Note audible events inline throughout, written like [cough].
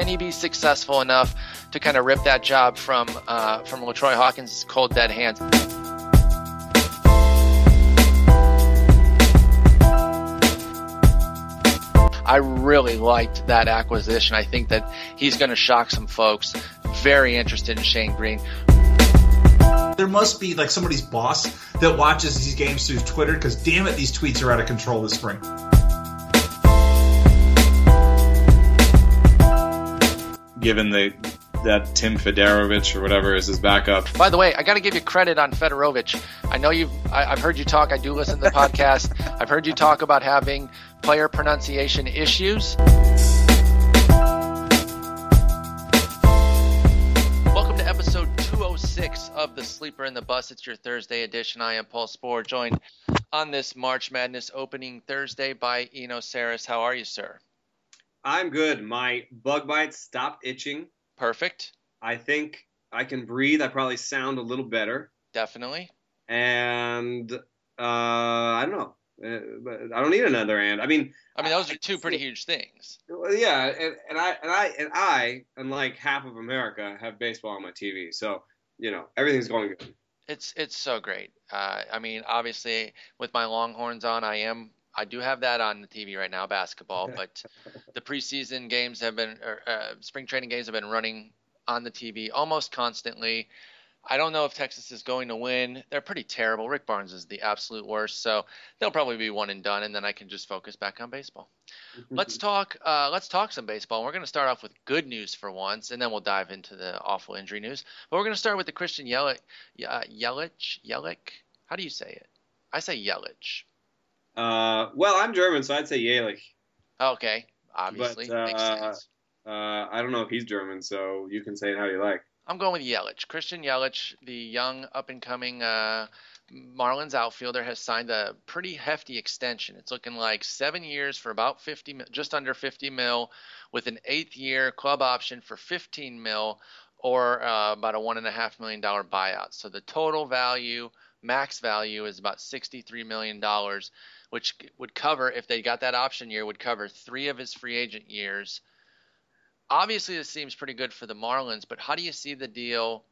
Can he be successful enough to kind of rip that job from uh, from LaTroy Hawkins' cold dead hands? I really liked that acquisition. I think that he's going to shock some folks. Very interested in Shane Greene. There must be like somebody's boss that watches these games through Twitter because damn it, these tweets are out of control this spring. Given the that Tim Federowicz or whatever is his backup. By the way, I got to give you credit on Federowicz. I know you've, I, have heard you talk. I do listen to the podcast. [laughs] I've heard you talk about having player pronunciation issues. Welcome to episode 206 of The Sleeper and the Bust. It's your Thursday edition. I am Paul Sporer, joined on this March Madness opening Thursday by Eno Sarris. How are you, sir? I'm good. My bug bites stopped itching. Perfect. I think I can breathe. I probably sound a little better. Definitely. And uh, I don't know. Uh, but I don't need another and. I mean, I mean, those are two pretty huge things. Yeah, and, and I and I and I, unlike half of America, have baseball on my TV. So you know, everything's going good. It's it's so great. Uh, I mean, obviously, with my Longhorns on, I am I do have that on the TV right now, basketball. But the preseason games have been, or, uh, spring training games have been running on the TV almost constantly. I don't know if Texas is going to win. They're pretty terrible. Rick Barnes is the absolute worst, so they'll probably be one and done, and then I can just focus back on baseball. let's [laughs] talk. Uh, let's talk some baseball. We're going to start off with good news for once, and then we'll dive into the awful injury news. But we're going to start with the Christian Yelich. Uh, Yelich. Yelich. How do you say it? I say Yelich. Uh, well, I'm German, so I'd say Yelich. Okay, obviously but, uh, makes sense. Uh, I don't know if he's German, so you can say it how you like. I'm going with Yelich. Christian Yelich, the young up and coming uh, Marlins outfielder, has signed a pretty hefty extension. It's looking like seven years for about 50, just under 50 mil, with an eighth year club option for 15 mil, or uh, about a one and a half million dollar buyout. So the total value, max value, is about 63 million dollars which would cover if they got that option year would cover three of his free agent years. Obviously, this seems pretty good for the Marlins, but how do you see the deal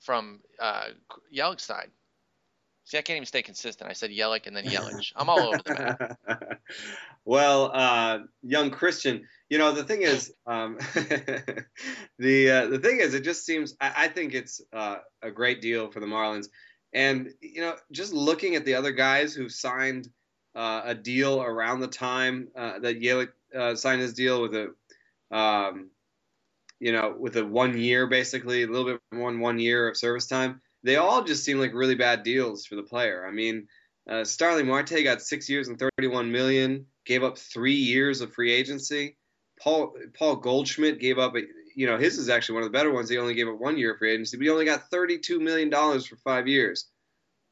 from uh, Yelich's side? See, I can't even stay consistent. I said Yelich and then Yelich. I'm all over the map. [laughs] well, uh, young Christian, you know the thing is, um, [laughs] the uh, the thing is, it just seems. I, I think it's uh, a great deal for the Marlins, and you know, just looking at the other guys who've signed uh, a deal around the time uh, that Yelich uh, signed his deal with a, um, you know, with a one year basically, a little bit one one year of service time. They all just seem like really bad deals for the player. I mean, uh, Starling Marte got six years and 31 million, gave up three years of free agency. Paul Paul Goldschmidt gave up, a, you know, his is actually one of the better ones. He only gave up one year of free agency, but he only got 32 million dollars for five years.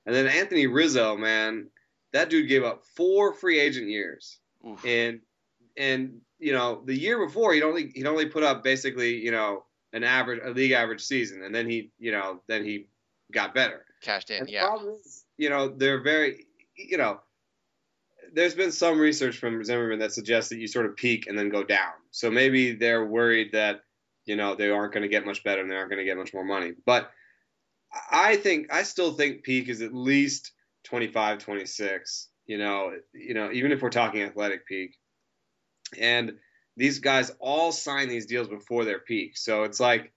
And then Anthony Rizzo, man, that dude gave up four free agent years, Oof. and and you know the year before he'd only he'd only put up basically you know an average a league average season, and then he you know then he got better. Cashed in, yeah. Is, you know they're very you know there's been some research from Zimmerman that suggests that you sort of peak and then go down. So maybe they're worried that you know they aren't going to get much better and they aren't going to get much more money. But I think I still think peak is at least 25, 26. You know, you know, even if we're talking athletic peak, and these guys all sign these deals before their peak. So it's like,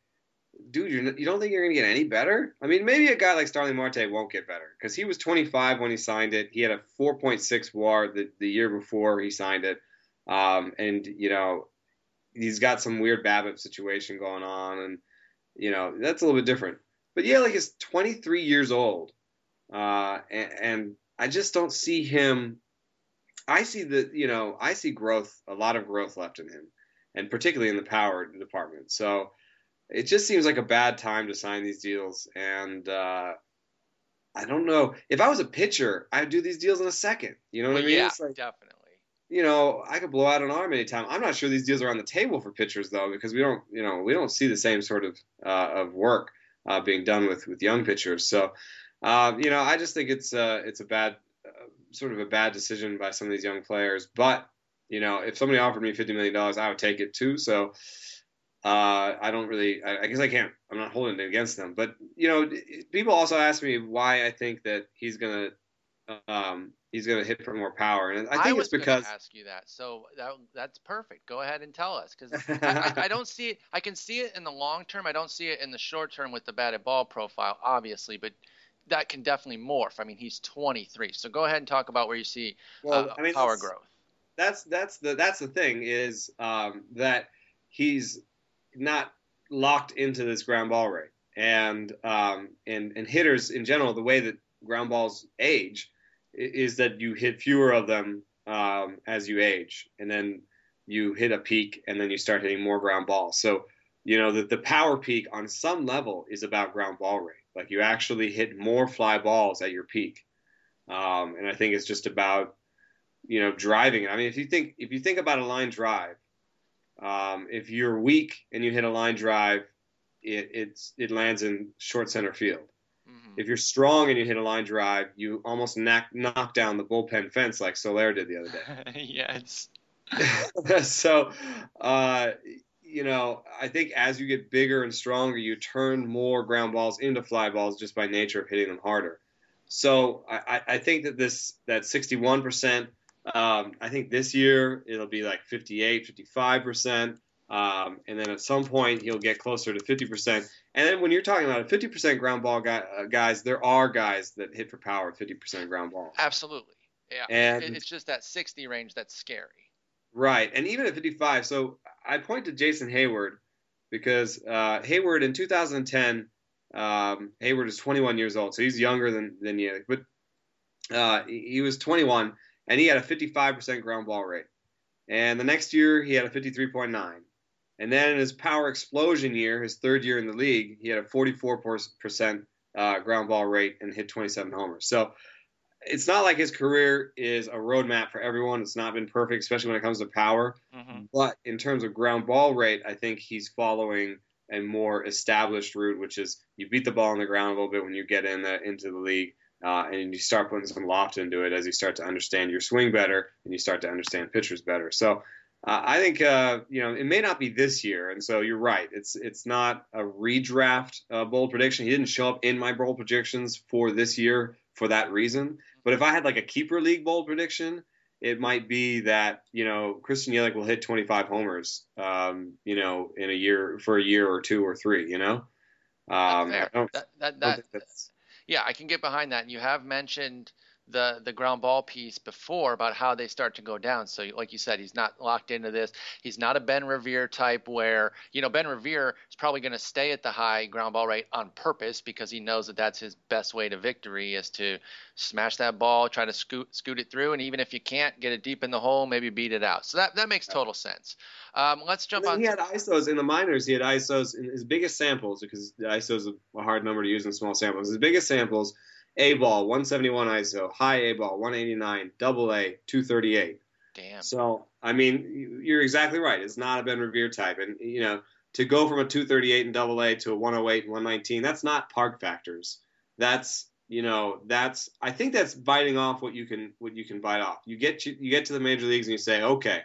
dude, you're, you don't think you're gonna get any better? I mean, maybe a guy like Starling Marte won't get better because he was 25 when he signed it. He had a 4.6 WAR the, the year before he signed it, um, and you know, he's got some weird BABIP situation going on, and you know, that's a little bit different. But yeah, like he's 23 years old uh, and, and I just don't see him. I see the you know I see growth, a lot of growth left in him, and particularly in the power department. So it just seems like a bad time to sign these deals. And uh, I don't know if I was a pitcher, I'd do these deals in a second. You know what well, I mean? Yeah, like, definitely. You know, I could blow out an arm anytime. I'm not sure these deals are on the table for pitchers though, because we don't, you know, we don't see the same sort of uh, of work uh, being done with with young pitchers. So uh, you know, I just think it's uh, it's a bad, uh, sort of a bad decision by some of these young players. But you know, if somebody offered me fifty million dollars, I would take it too. So Uh, I don't really. I, I guess I can't. I'm not holding it against them. But you know, people also ask me why I think that he's gonna um, he's gonna hit for more power, and I think was it's because gonna ask you that. So that that's perfect. Go ahead and tell us because [laughs] I, I, I don't see it. I can see it in the long term. I don't see it in the short term with the batted ball profile, obviously, but that can definitely morph. I mean, he's 23. So go ahead and talk about where you see well, uh, I mean, power that's- growth. that's that's the that's the thing is um, that he's not locked into this ground ball rate, and um, and and hitters in general, the way that ground balls age is that you hit fewer of them um, as you age, and then you hit a peak, and then you start hitting more ground balls. So you know that the power peak on some level is about ground ball rate. Like you actually hit more fly balls at your peak, um, and I think it's just about you know driving. I mean, if you think if you think about a line drive, um, if you're weak and you hit a line drive, it it's it lands in short center field. Mhm. If you're strong and you hit a line drive, you almost knock knock down the bullpen fence like Soler did the other day. [laughs] yes. [laughs] so, uh, you know, I think as you get bigger and stronger, you turn more ground balls into fly balls just by nature of hitting them harder. So I, I- think that this that 61%. Um, I think this year it'll be like 58, 55 percent. Um, and then at some point he'll get closer to 50%. And then when you're talking about a 50% ground ball guy, uh, guys, there are guys that hit for power 50% ground ball. Absolutely. Yeah. And it's just that 60 range that's scary. Right, and even at 55, so I point to Jason Heyward because uh, Heyward in 2010, um, Heyward is 21 years old, so he's younger than than you, but uh, he was 21 and he had a 55% ground ball rate, and the next year he had a 53.9, and then in his power explosion year, his third year in the league, he had a 44% uh, ground ball rate and hit 27 homers. So it's not like his career is a roadmap for everyone. It's not been perfect, especially when it comes to power. hmm But in terms of ground ball rate, I think he's following a more established route, which is you beat the ball on the ground a little bit when you get in the, into the league, uh, and you start putting some loft into it as you start to understand your swing better and you start to understand pitchers better. So uh, I think uh, you know it may not be this year, and so you're right. It's it's not a redraft uh, bold prediction. He didn't show up in my bold predictions for this year for that reason. But if I had like a keeper league bold prediction, it might be that you know Christian Yelich will hit 25 homers, um, you know, in a year for a year or two or three. You know, um. That, that, that, yeah, I can get behind that. And you have mentioned the the ground ball piece before about how they start to go down. So, like you said, he's not locked into this. He's not a Ben Revere type where you know Ben Revere is probably going to stay at the high ground ball rate on purpose because he knows that that's his best way to victory is to smash that ball, try to scoot scoot it through, and even if you can't get it deep in the hole, maybe beat it out. So that that makes total sense. Um, let's jump on. he had ISOs in the minors. He had ISOs in his biggest samples because the ISO is a hard number to use in small samples. His biggest samples: A ball 171 ISO, high A ball 189, double A 238. Damn. So I mean, you- you're exactly right. It's not a Ben Revere type, and you know, to go from a 238 in double A to a 108 and 119, that's not park factors. That's you know, that's I think that's biting off what you can what you can bite off. You get to, you get to the major leagues and you say, okay,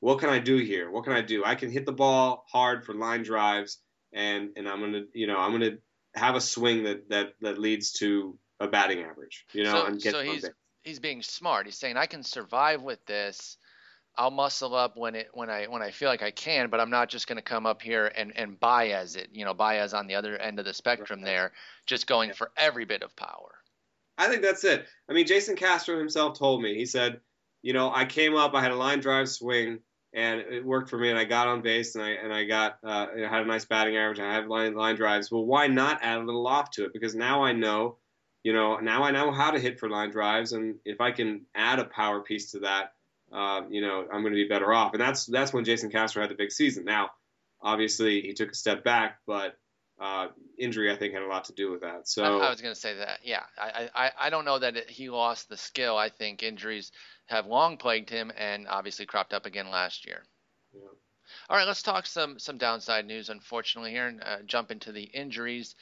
what can I do here? What can I do? I can hit the ball hard for line drives, and and I'm gonna you know I'm gonna have a swing that that that leads to a batting average. You know, So- and get so he's- base. he's being smart. He's saying I can survive with this. I'll muscle up when it when I when I feel like I can, but I'm not just going to come up here and and Baez it. You know, Baez on the other end of the spectrum Right. there, just going Yeah. for every bit of power. I think that's it. I mean, Jason Castro himself told me. He said, you know, I came up, I had a line drive swing, and it worked for me, and I got on base, and I and I got uh, I had a nice batting average. and I had line line drives. Well, why not add a little loft to it? Because now I know, you know, now I know how to hit for line drives, and if I can add a power piece to that, uh, you know, I'm going to be better off. And that's that's when Jason Castro had the big season. Now, obviously, he took a step back, but uh, injury I think had a lot to do with that. So I, I was going to say that. Yeah, I I, I don't know that it, he lost the skill. I think injuries have long plagued him, and obviously cropped up again last year. Yeah. All right, let's talk some some downside news. Unfortunately, here and uh, jump into the injuries.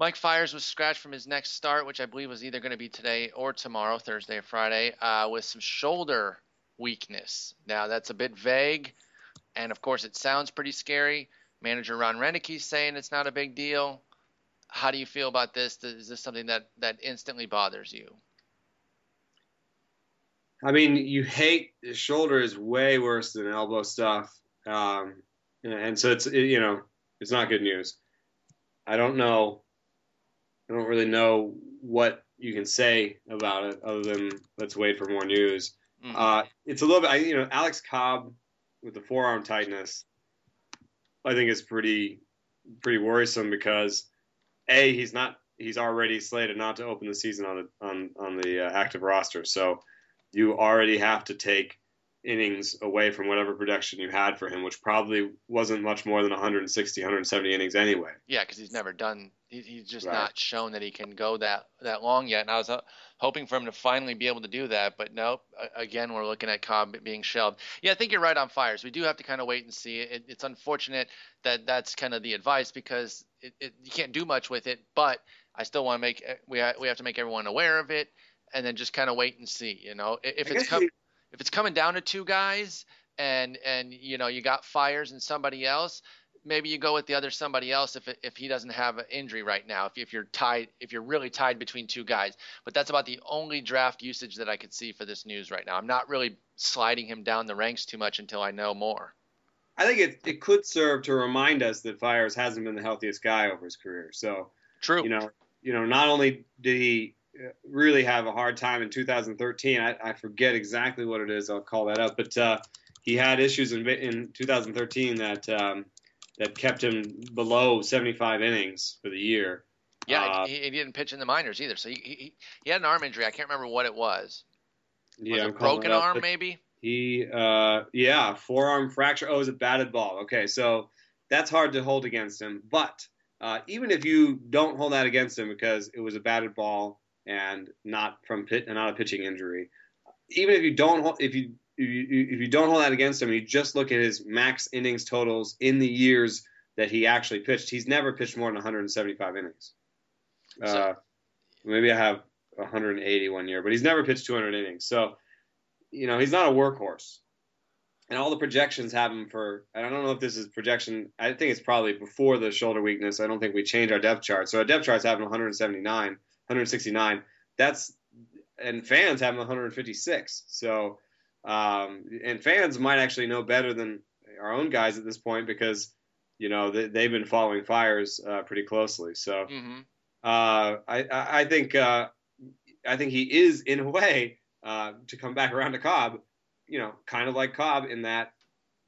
Mike Fiers was scratched from his next start, which I believe was either going to be today or tomorrow, Thursday or Friday, uh, with some shoulder weakness. Now that's a bit vague, and of course it sounds pretty scary. Manager Ron Roenicke's saying it's not a big deal. How do you feel about this? Is this something that that instantly bothers you? I mean, you hate the shoulder is way worse than elbow stuff, um, and so it's it, you know it's not good news. I don't know. I don't really know what you can say about it other than let's wait for more news. Mhm. Uh, it's a little bit, I, you know, Alex Cobb with the forearm tightness. I think is pretty pretty worrisome because a he's not he's already slated not to open the season on the on on the uh, active roster, so you already have to take innings away from whatever production you had for him, which probably wasn't much more than 160, 170 innings anyway. Yeah, because he's never done. He, he's just Right. not shown that he can go that that long yet. And I was uh, hoping for him to finally be able to do that, but nope. Again, we're looking at Cobb being shelved. Yeah, I think you're right on Fiers. We do have to kind of wait and see. It, it's unfortunate that that's kind of the advice because it, it, you can't do much with it. But I still want to make we ha- we have to make everyone aware of it, and then just kind of wait and see. You know, if I it's guess com- you- if it's coming down to two guys and and you know you got Fiers and somebody else maybe you go with the other somebody else if if he doesn't have an injury right now if, if you're tied if you're really tied between two guys. But that's about the only draft usage that i could see for this news right now. I'm not really sliding him down the ranks too much until i know more. I think it, it could serve to remind us that Fiers hasn't been the healthiest guy over his career. So true. you know, you know, not only did he really have a hard time in 2013, I, I forget exactly what it is. I'll call that up, but uh, he had issues in in 2013 that um, that kept him below 75 innings for the year. yeah uh, he, he didn't pitch in the minors either so he, he, he had an arm injury i can't remember what it was was Yeah, it broken up, arm maybe He, uh, yeah, forearm fracture. Oh, it was a batted ball. Okay, so that's hard to hold against him. But uh, even if you don't hold that against him because it was a batted ball and not from pit and not a pitching injury, even if you don't hold, if you if you, if you don't hold that against him, you just look at his max innings totals in the years that he actually pitched. He's never pitched more than 175 innings. Uh, maybe I have 180 one year, but he's never pitched 200 innings. So, you know, he's not a workhorse. And all the projections have him for, and I don't know if this is projection, I think it's probably before the shoulder weakness. I don't think we change our depth chart. So our depth charts have him 179, 169. That's, and fans have him 156. So, um, and fans might actually know better than our own guys at this point because, you know, they, they've been following Fiers uh, pretty closely. So, hmm uh, I, I I think uh, I think he is in a way uh, to come back around to Cobb, you know, kind of like Cobb in that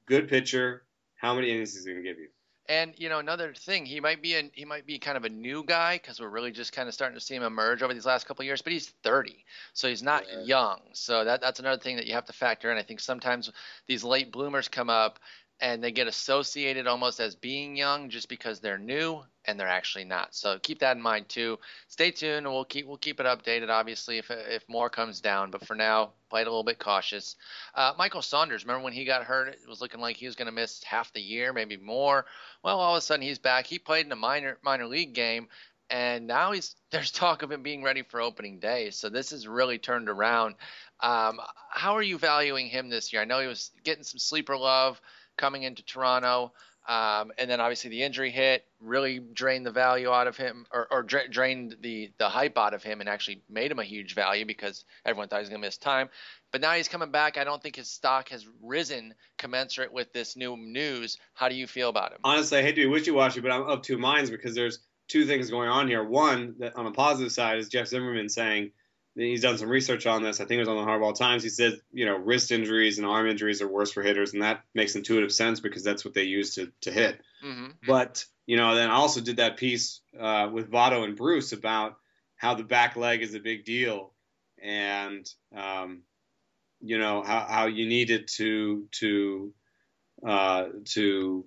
good pitcher. How many innings is he going to give you? And you know another thing, he might be a he might be kind of a new guy because we're really just kind of starting to see him emerge over these last couple of years. But he's 30, so he's not Yeah. young. So that that's another thing that you have to factor in. I think sometimes these late bloomers come up and they get associated almost as being young just because they're new and they're actually not. So keep that in mind too. Stay tuned. and We'll keep we'll keep it updated obviously if if more comes down. But for now, play it a little bit cautious. Uh, Michael Saunders, remember when he got hurt? It was looking like he was going to miss half the year, maybe more. Well, all of a sudden he's back. He played in a minor minor league game, and now he's there's talk of him being ready for opening day. So this has really turned around. Um, how are you valuing him this year? I know he was getting some sleeper love coming into Toronto. Um, and then obviously the injury hit really drained the value out of him, or, or dra- drained the the hype out of him, and actually made him a huge value because everyone thought he was going to miss time. But now he's coming back. I don't think his stock has risen commensurate with this new news. How do you feel about him? Honestly, I hate to be wishy-washy, but I'm of two minds because there's two things going on here. One, that on the positive side, is Jeff Zimmerman saying he's done some research on this. I think it was on the Hardball Times. He said, you know, wrist injuries and arm injuries are worse for hitters, and that makes intuitive sense because that's what they use to to hit. hmm But you know, then I also did that piece uh, with Votto and Bruce about how the back leg is a big deal, and um, you know how, how you needed to to uh, to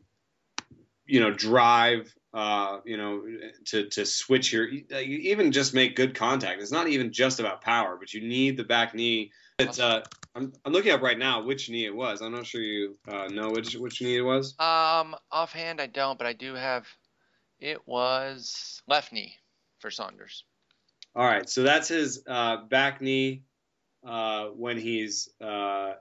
you know drive uh, you know to to switch your even just make good contact. It's not even just about power, but you need the back knee. It's uh, I'm, I'm looking up right now which knee it was. I'm not sure you uh, know which which knee it was. Um, offhand, I don't, but I do have. It was left knee for Saunders. All right, so that's his uh, back knee uh, when he's uh,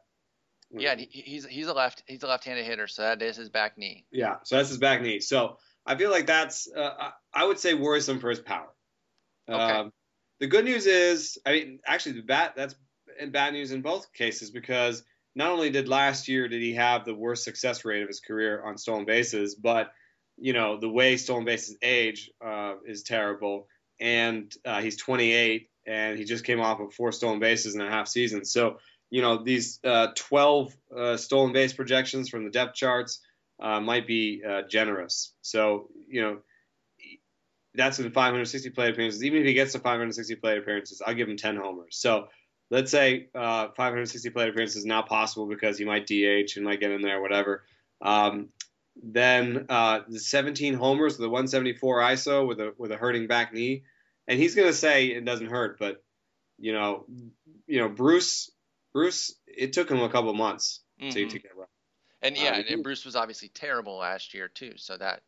Yeah, he, he's he's a left he's a left-handed hitter, so that is his back knee. Yeah, so that's his back knee. So I feel like that's uh, I would say worrisome for his power. Okay. Um, the good news is, I mean, actually, the bad that's and bad news in both cases because not only did last year did he have the worst success rate of his career on stolen bases, but you know the way stolen bases age uh, is terrible, and uh, he's 28 and he just came off of four stolen bases in a half season. So you know these uh, 12 uh, stolen base projections from the depth charts uh, might be uh, generous. So you know that's in 560 plate appearances. Even if he gets to 560 plate appearances, I'll give him 10 homers. So let's say uh, 560 plate appearances is not possible because he might DH and might get in there, whatever. Um, then uh, the 17 homers, with the 174 ISO with a with a hurting back knee, and he's gonna say it doesn't hurt, but you know, you know, Bruce, Bruce, it took him a couple months to, Mhm. to get right. And yeah, Um, and, and Bruce was obviously terrible last year too, so that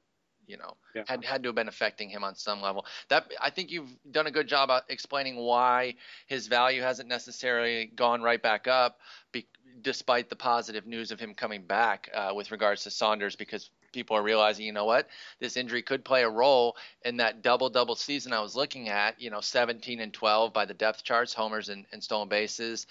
you know Yeah. had had to have been affecting him on some level. That I think you've done a good job explaining why his value hasn't necessarily gone right back up, be, despite the positive news of him coming back uh, with regards to Saunders, because people are realizing, you know what, this injury could play a role in that double double season I was looking at. You know, 17 and 12 by the depth charts, homers and, and stolen bases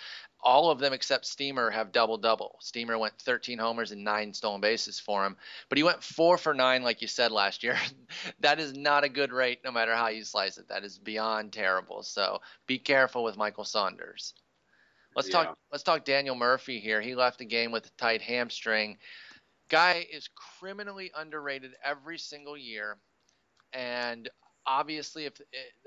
all of them except Steamer have double double. Steamer went 13 homers and nine stolen bases for him, but he went four for nine, like you said last year. [laughs] that is not a good rate, no matter how you slice it. That is beyond terrible. So be careful with Michael Saunders. Let's Yeah. talk. Let's talk Daniel Murphy here. He left the game with a tight hamstring. Guy is criminally underrated every single year, and obviously, if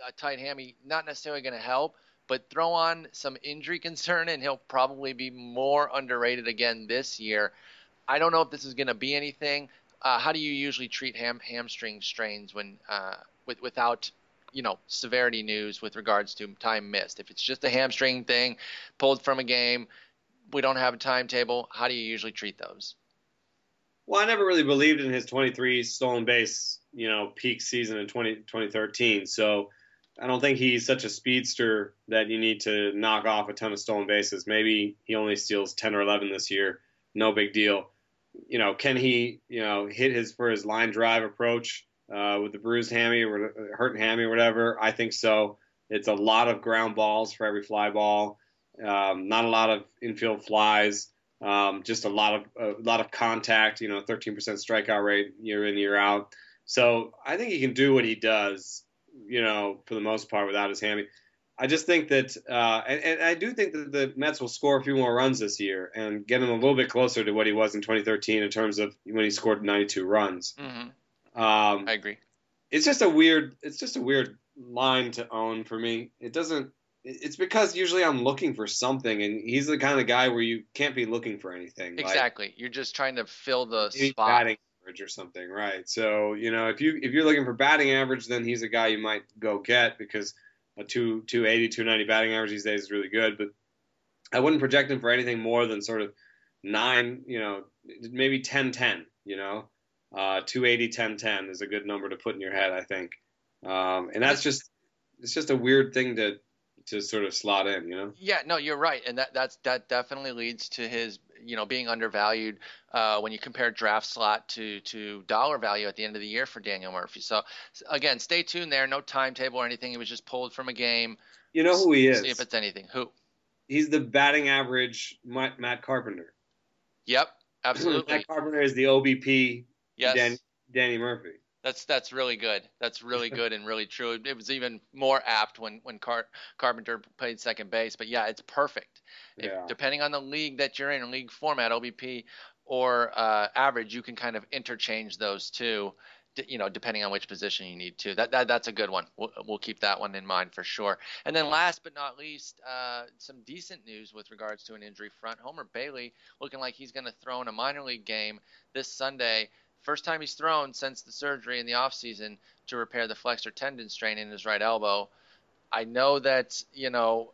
a tight hammy not necessarily going to help, but throw on some injury [laughs] concern, and he'll probably be more underrated again this year. I don't know if this is going to be anything. Uh, how do you usually treat ham, hamstring strains when uh, with, without you know severity news with regards to time missed? If it's just a hamstring thing, pulled from a game, we don't have a timetable. How do you usually treat those? Well, I never really believed in his 23 stolen base, you know, peak season in 20, 2013. So I don't think he's such a speedster that you need to knock off a ton of stolen bases. Maybe he only steals 10 or 11 this year. No big deal. You know, can he, you know, hit his for his line drive approach uh, with the bruised hammy or hurt hammy or whatever? I think so. It's a lot of ground balls for every fly ball. Um, not a lot of infield flies. Um, just a lot of a lot of contact. You know, 13% strikeout rate year in year out. So I think he can do what he does. You know, for the most part without his hammy. I just think that, uh, and, and I do think that the Mets will score a few more runs this year and get him a little bit closer to what he was in 2013 in terms of when he scored 92 runs. Mm-hmm. Um, I agree. it's just a weird it's just a weird line to own for me it doesn't it's because usually i'm looking for something and he's the kind of guy where you can't be looking for anything like Exactly. You're just trying to fill the spot. batting average or something right so you know if you if you're looking for batting average then he's a guy you might go get because a 2 280 290 batting average these days is really good but i wouldn't project him for anything more than sort of 9 you know maybe 10 10 you know uh, 280 10 10 is a good number to put in your head i think um, and that's just it's just a weird thing to to sort of slot in, you know. Yeah, no, you're right, and that that's that definitely leads to his you know being undervalued uh, when you compare draft slot to to dollar value at the end of the year for Daniel Murphy. So again, stay tuned there. No timetable or anything. He was just pulled from a game. You know who he is? See if it's anything. Who? He's the batting average Matt, Matt Carpenter. Yep, [clears throat] absolutely. Matt Carpenter is the OBP. Yes. Dan, Danny Murphy. That's that's really good. That's really [laughs] good and really true. It was even more apt when when Car- Carpenter played second base. But yeah, it's perfect. If, Yeah. Depending on the league that you're in, league format, OBP or uh, average, you can kind of interchange those two. d- You know, depending on which position you need to. That, that that's a good one. We'll, we'll keep that one in mind for sure. And then last but not least, uh, some decent news with regards to an injury front. Homer Bailey looking like he's going to throw in a minor league game this Sunday. First time he's thrown since the surgery in the offseason to repair the flexor tendon strain in his right elbow. I know that, you know,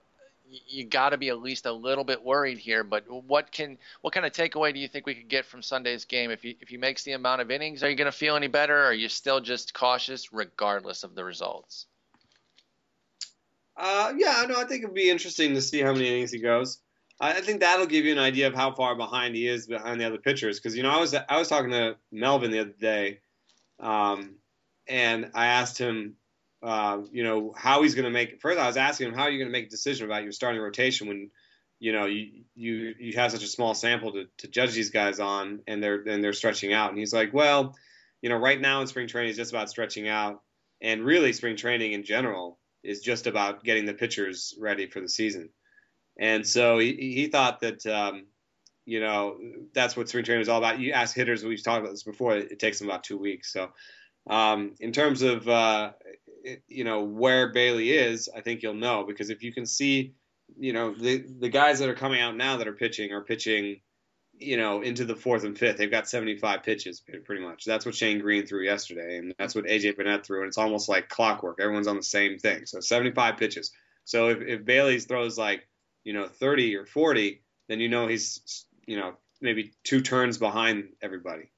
you got to be at least a little bit worried here, but what can what kind of takeaway do you think we could get from Sunday's game if he if he makes the amount of innings, are you going to feel any better or are you still just cautious regardless of the results? Uh, yeah, no, I think it'd be interesting to see how many innings he goes. I think that'll give you an idea of how far behind he is behind the other pitchers. Because you know, I was I was talking to Melvin the other day, um, and I asked him, uh, you know, how he's going to make. First, I was asking him how are you going to make a decision about your starting rotation when, you know, you you you have such a small sample to, to judge these guys on, and they're and they're stretching out. And he's like, well, you know, right now in spring training is just about stretching out, and really spring training in general is just about getting the pitchers ready for the season. And so he, he thought that, um, you know, that's what spring training is all about. You ask hitters, we've talked about this before, it, it takes them about two weeks. So um, in terms of, uh, you know, where Bailey is, I think you'll know because if you can see, you know, the, the guys that are coming out now that are pitching are pitching, you know, into the fourth and fifth. They've got 75 pitches pretty much. That's what Shane Greene threw yesterday, and that's what AJ Burnett threw, and it's almost like clockwork. Everyone's on the same thing. So 75 pitches. So if, if Bailey throws like you know 30 or 40, then you know he's you know maybe two turns behind everybody.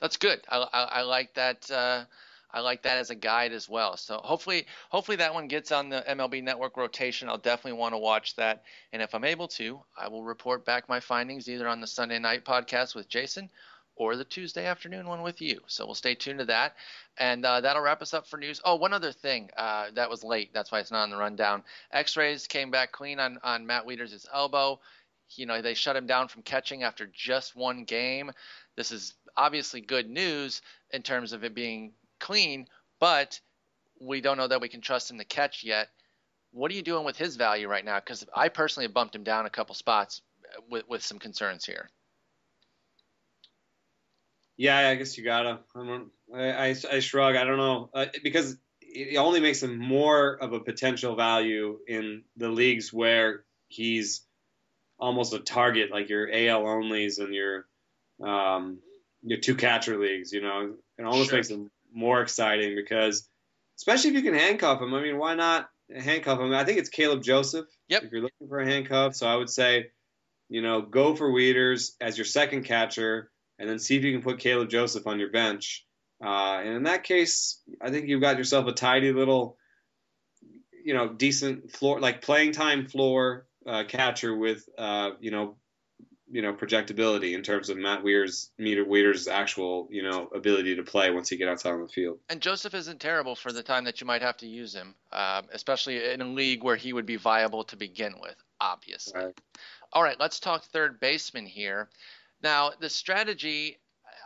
That's good. I, I, I like that. Uh, I like that as a guide as well. So hopefully, hopefully that one gets on the MLB Network rotation. I'll definitely want to watch that, and if I'm able to, I will report back my findings either on the Sunday night podcast with Jason or the Tuesday afternoon one with you. So we'll stay tuned to that. And uh, that'll wrap us up for news. Oh, one other thing uh, that was late. That's why it's not on the rundown. X rays came back clean on, on Matt Wieters' elbow. You know, they shut him down from catching after just one game. This is obviously good news in terms of it being clean, but we don't know that we can trust him to catch yet. What are you doing with his value right now? Because I personally have bumped him down a couple spots with, with some concerns here. Yeah, I guess you gotta. I don't. I, I, I shrug. I don't know uh, because it only makes him more of a potential value in the leagues where he's almost a target, like your AL onlys and your um, your two catcher leagues. You know, it almost sure. makes him more exciting because, especially if you can handcuff him. I mean, why not handcuff him? I think it's Caleb Joseph. Yep. If you're looking for a handcuff, so I would say, you know, go for Wieters as your second catcher and then see if you can put Caleb Joseph on your bench. Uh, and in that case, I think you've got yourself a tidy little, you know, decent floor, like playing time floor uh, catcher with, uh, you know, you know, projectability in terms of Matt Weir's Meter Weir's actual, you know, ability to play once he get outside on the field. And Joseph isn't terrible for the time that you might have to use him, um, especially in a league where he would be viable to begin with, obviously. Right. All right, let's talk third baseman here. Now, the strategy,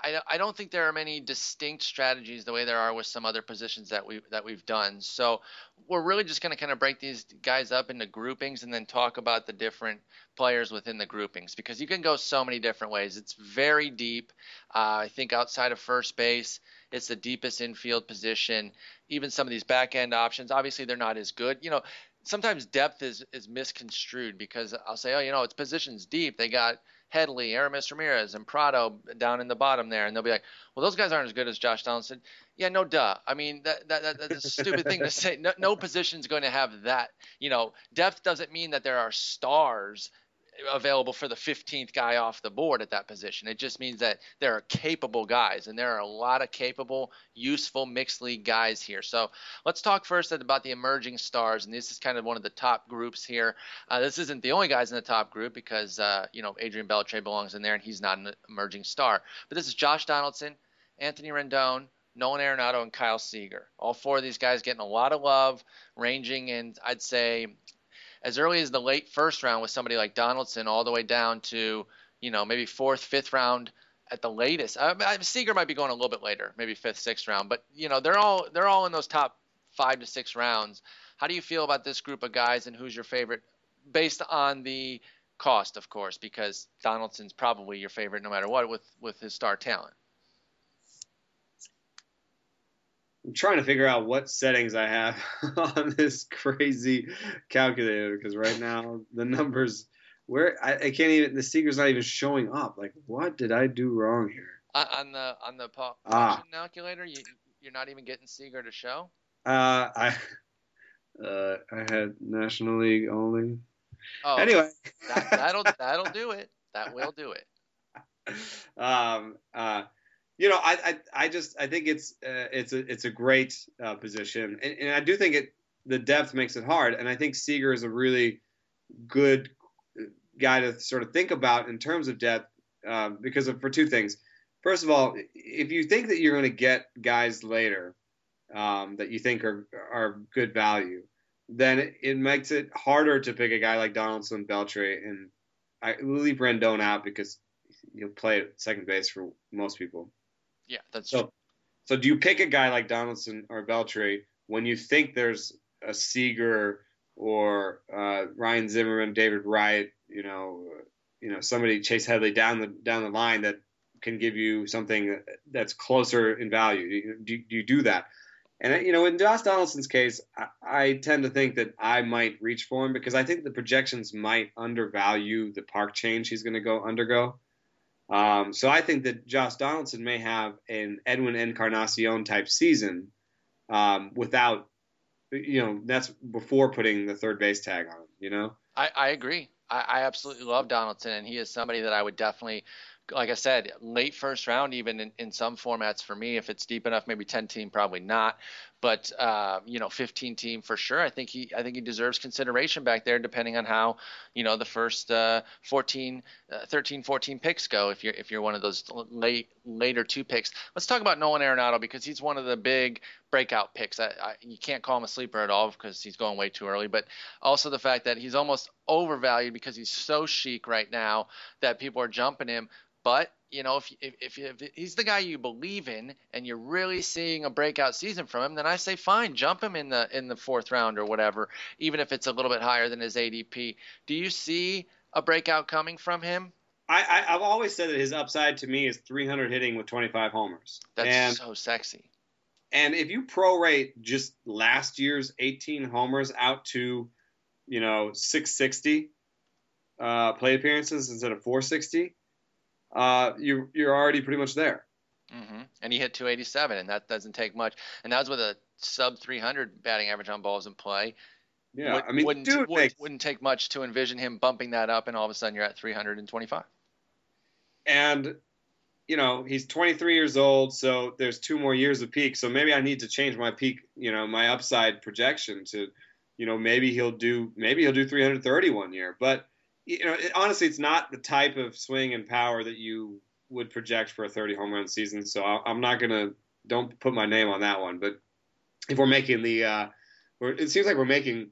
I, I don't think there are many distinct strategies the way there are with some other positions that we that we've done. So we're really just going to kind of break these guys up into groupings and then talk about the different players within the groupings because you can go so many different ways. It's very deep. Uh, I think outside of first base, it's the deepest infield position. Even some of these back end options, obviously they're not as good. You know, sometimes depth is is misconstrued because I'll say, oh, you know, it's positions deep. They got Headley, Aramis Ramirez, and Prado down in the bottom there, and they'll be like, "Well, those guys aren't as good as Josh Donaldson." Yeah, no, duh. I mean, that, that, that that's a stupid thing to [laughs] say. No, no position's going to have that. You know, depth doesn't mean that there are stars available for the 15th guy off the board at that position. It just means that there are capable guys, and there are a lot of capable, useful mixed league guys here. So let's talk first about the emerging stars, and this is kind of one of the top groups here. Uh, this isn't the only guys in the top group because uh, you know Adrian Beltre belongs in there, and he's not an emerging star. But this is Josh Donaldson, Anthony Rendon. Nolan Arenado and Kyle Seager. All four of these guys getting a lot of love, ranging in, I'd say, as early as the late first round with somebody like Donaldson, all the way down to you know maybe fourth, fifth round at the latest. Uh, Seager might be going a little bit later, maybe fifth, sixth round, but you know they're all they're all in those top five to six rounds. How do you feel about this group of guys, and who's your favorite, based on the cost, of course, because Donaldson's probably your favorite no matter what with with his star talent. I'm trying to figure out what settings I have [laughs] on this crazy calculator because right now the numbers where I, I, can't even the Seager's not even showing up. Like, what did I do wrong here? Uh, on the on the ah. calculator, you you're not even getting Seager to show. Uh, I [laughs] uh, I had National League only. Oh, anyway, that, that'll that'll do it. That will do it. [laughs] Um. Uh you know, I, I, I just I think it's uh, it's a it's a great uh, position, and, and, I do think it the depth makes it hard, and I think Seager is a really good guy to sort of think about in terms of depth uh, because of for two things. First of all, if you think that you're going to get guys later um, that you think are are good value, then it, it makes it harder to pick a guy like Donaldson, Beltre, and I leave Rendon out because he'll play at second base for most people. Yeah, that's so. So do you pick a guy like Donaldson or Beltre when you think there's a Seager or uh, Ryan Zimmerman, David Wright, you know, you know somebody Chase Headley down the down the line that can give you something that's closer in value? Do, do you do that? And you know, in Josh Donaldson's case, I, I, tend to think that I might reach for him because I think the projections might undervalue the park change he's going to go undergo. Um, so I think that Josh Donaldson may have an Edwin Encarnacion type season um, without, you know, that's before putting the third base tag on him. You know, I, I agree. I, I absolutely love Donaldson, and he is somebody that I would definitely like I said, late first round, even in, in some formats for me, if it's deep enough, maybe 10 team, probably not. But uh, you know, 15 team for sure. I think he, I think he deserves consideration back there, depending on how you know the first uh, 14, uh, 13, 14 picks go. If you're if you're one of those late later two picks, let's talk about Nolan Arenado because he's one of the big breakout picks. I, I, you can't call him a sleeper at all because he's going way too early. But also the fact that he's almost overvalued because he's so chic right now that people are jumping him but you know, if, if, if, if he's the guy you believe in and you're really seeing a breakout season from him, then I say fine, jump him in the in the fourth round or whatever, even if it's a little bit higher than his ADP. Do you see a breakout coming from him? I, I have always said that his upside to me is 300 hitting with 25 homers. That's and, so sexy. And if you prorate just last year's 18 homers out to, you know, 660 uh, plate appearances instead of 460 uh, you you're already pretty much there. Mm-hmm. And he hit 287, and that doesn't take much. And that was with a sub 300 batting average on balls in play. Yeah, Would, I mean, wouldn't, dude would, makes... wouldn't take much to envision him bumping that up, and all of a sudden you're at 325. And you know he's 23 years old, so there's two more years of peak. So maybe I need to change my peak, you know, my upside projection to, you know, maybe he'll do maybe he'll do 330 one year, but you know, it, honestly, it's not the type of swing and power that you would project for a 30 home run season. So I, am not gonna don't put my name on that one. But if we're making the, uh, we're, it seems like we're making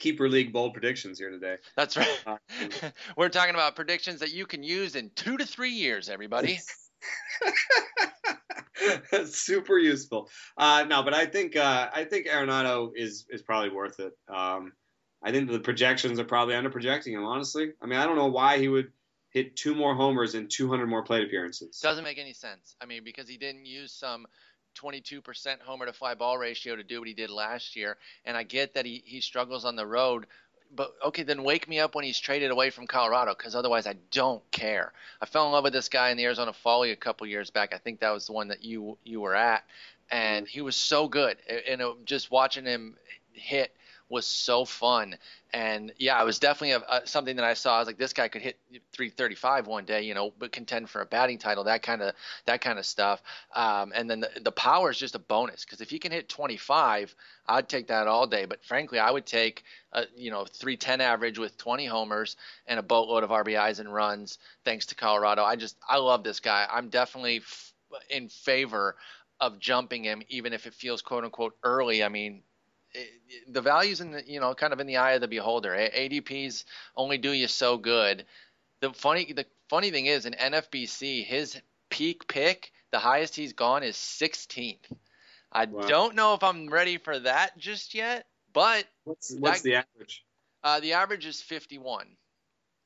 keeper league bold predictions here today. That's right. Uh, [laughs] we're talking about predictions that you can use in two to three years, everybody. That's [laughs] Super useful. Uh, no, but I think uh, I think Arenado is is probably worth it. Um, I think the projections are probably under projecting him. Honestly, I mean, I don't know why he would hit two more homers and 200 more plate appearances. Doesn't make any sense. I mean, because he didn't use some 22% homer to fly ball ratio to do what he did last year, and I get that he he struggles on the road. But okay, then wake me up when he's traded away from Colorado, because otherwise I don't care. I fell in love with this guy in the Arizona League a couple years back. I think that was the one that you you were at, and he was so good. And it, just watching him hit was so fun. And yeah, it was definitely a, a, something that I saw. I was like, this guy could hit 335 one day, you know, but contend for a batting title, that kind of that kind of stuff. Um, and then the, the power is just a bonus because if he can hit 25, I'd take that all day. But frankly, I would take a you know 310 average with 20 homers and a boatload of RBIs and runs thanks to Colorado. I just I love this guy. I'm definitely f- in favor of jumping him, even if it feels quote unquote early. I mean, the values in the you know kind of in the eye of the beholder. ADPs only do you so good. The funny the funny thing is in NFBC his peak pick the highest he's gone is 16th. I wow. don't know if I'm ready for that just yet, but what's, what's that, the average? Uh, the average is 51.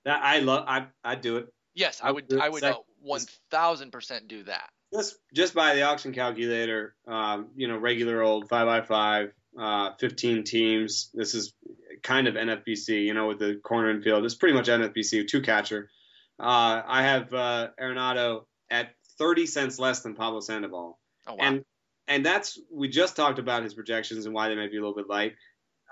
That I love. I I do it. Yes, I, I would. I would one thousand percent do that. Just just by the auction calculator, um, you know, regular old five by five uh, 15 teams. This is kind of NFBC, you know, with the corner infield. It's pretty much NFBC, two catcher. Uh, I have uh, Arenado at 30 cents less than Pablo Sandoval. Oh, wow. And and that's we just talked about his projections and why they might be a little bit light.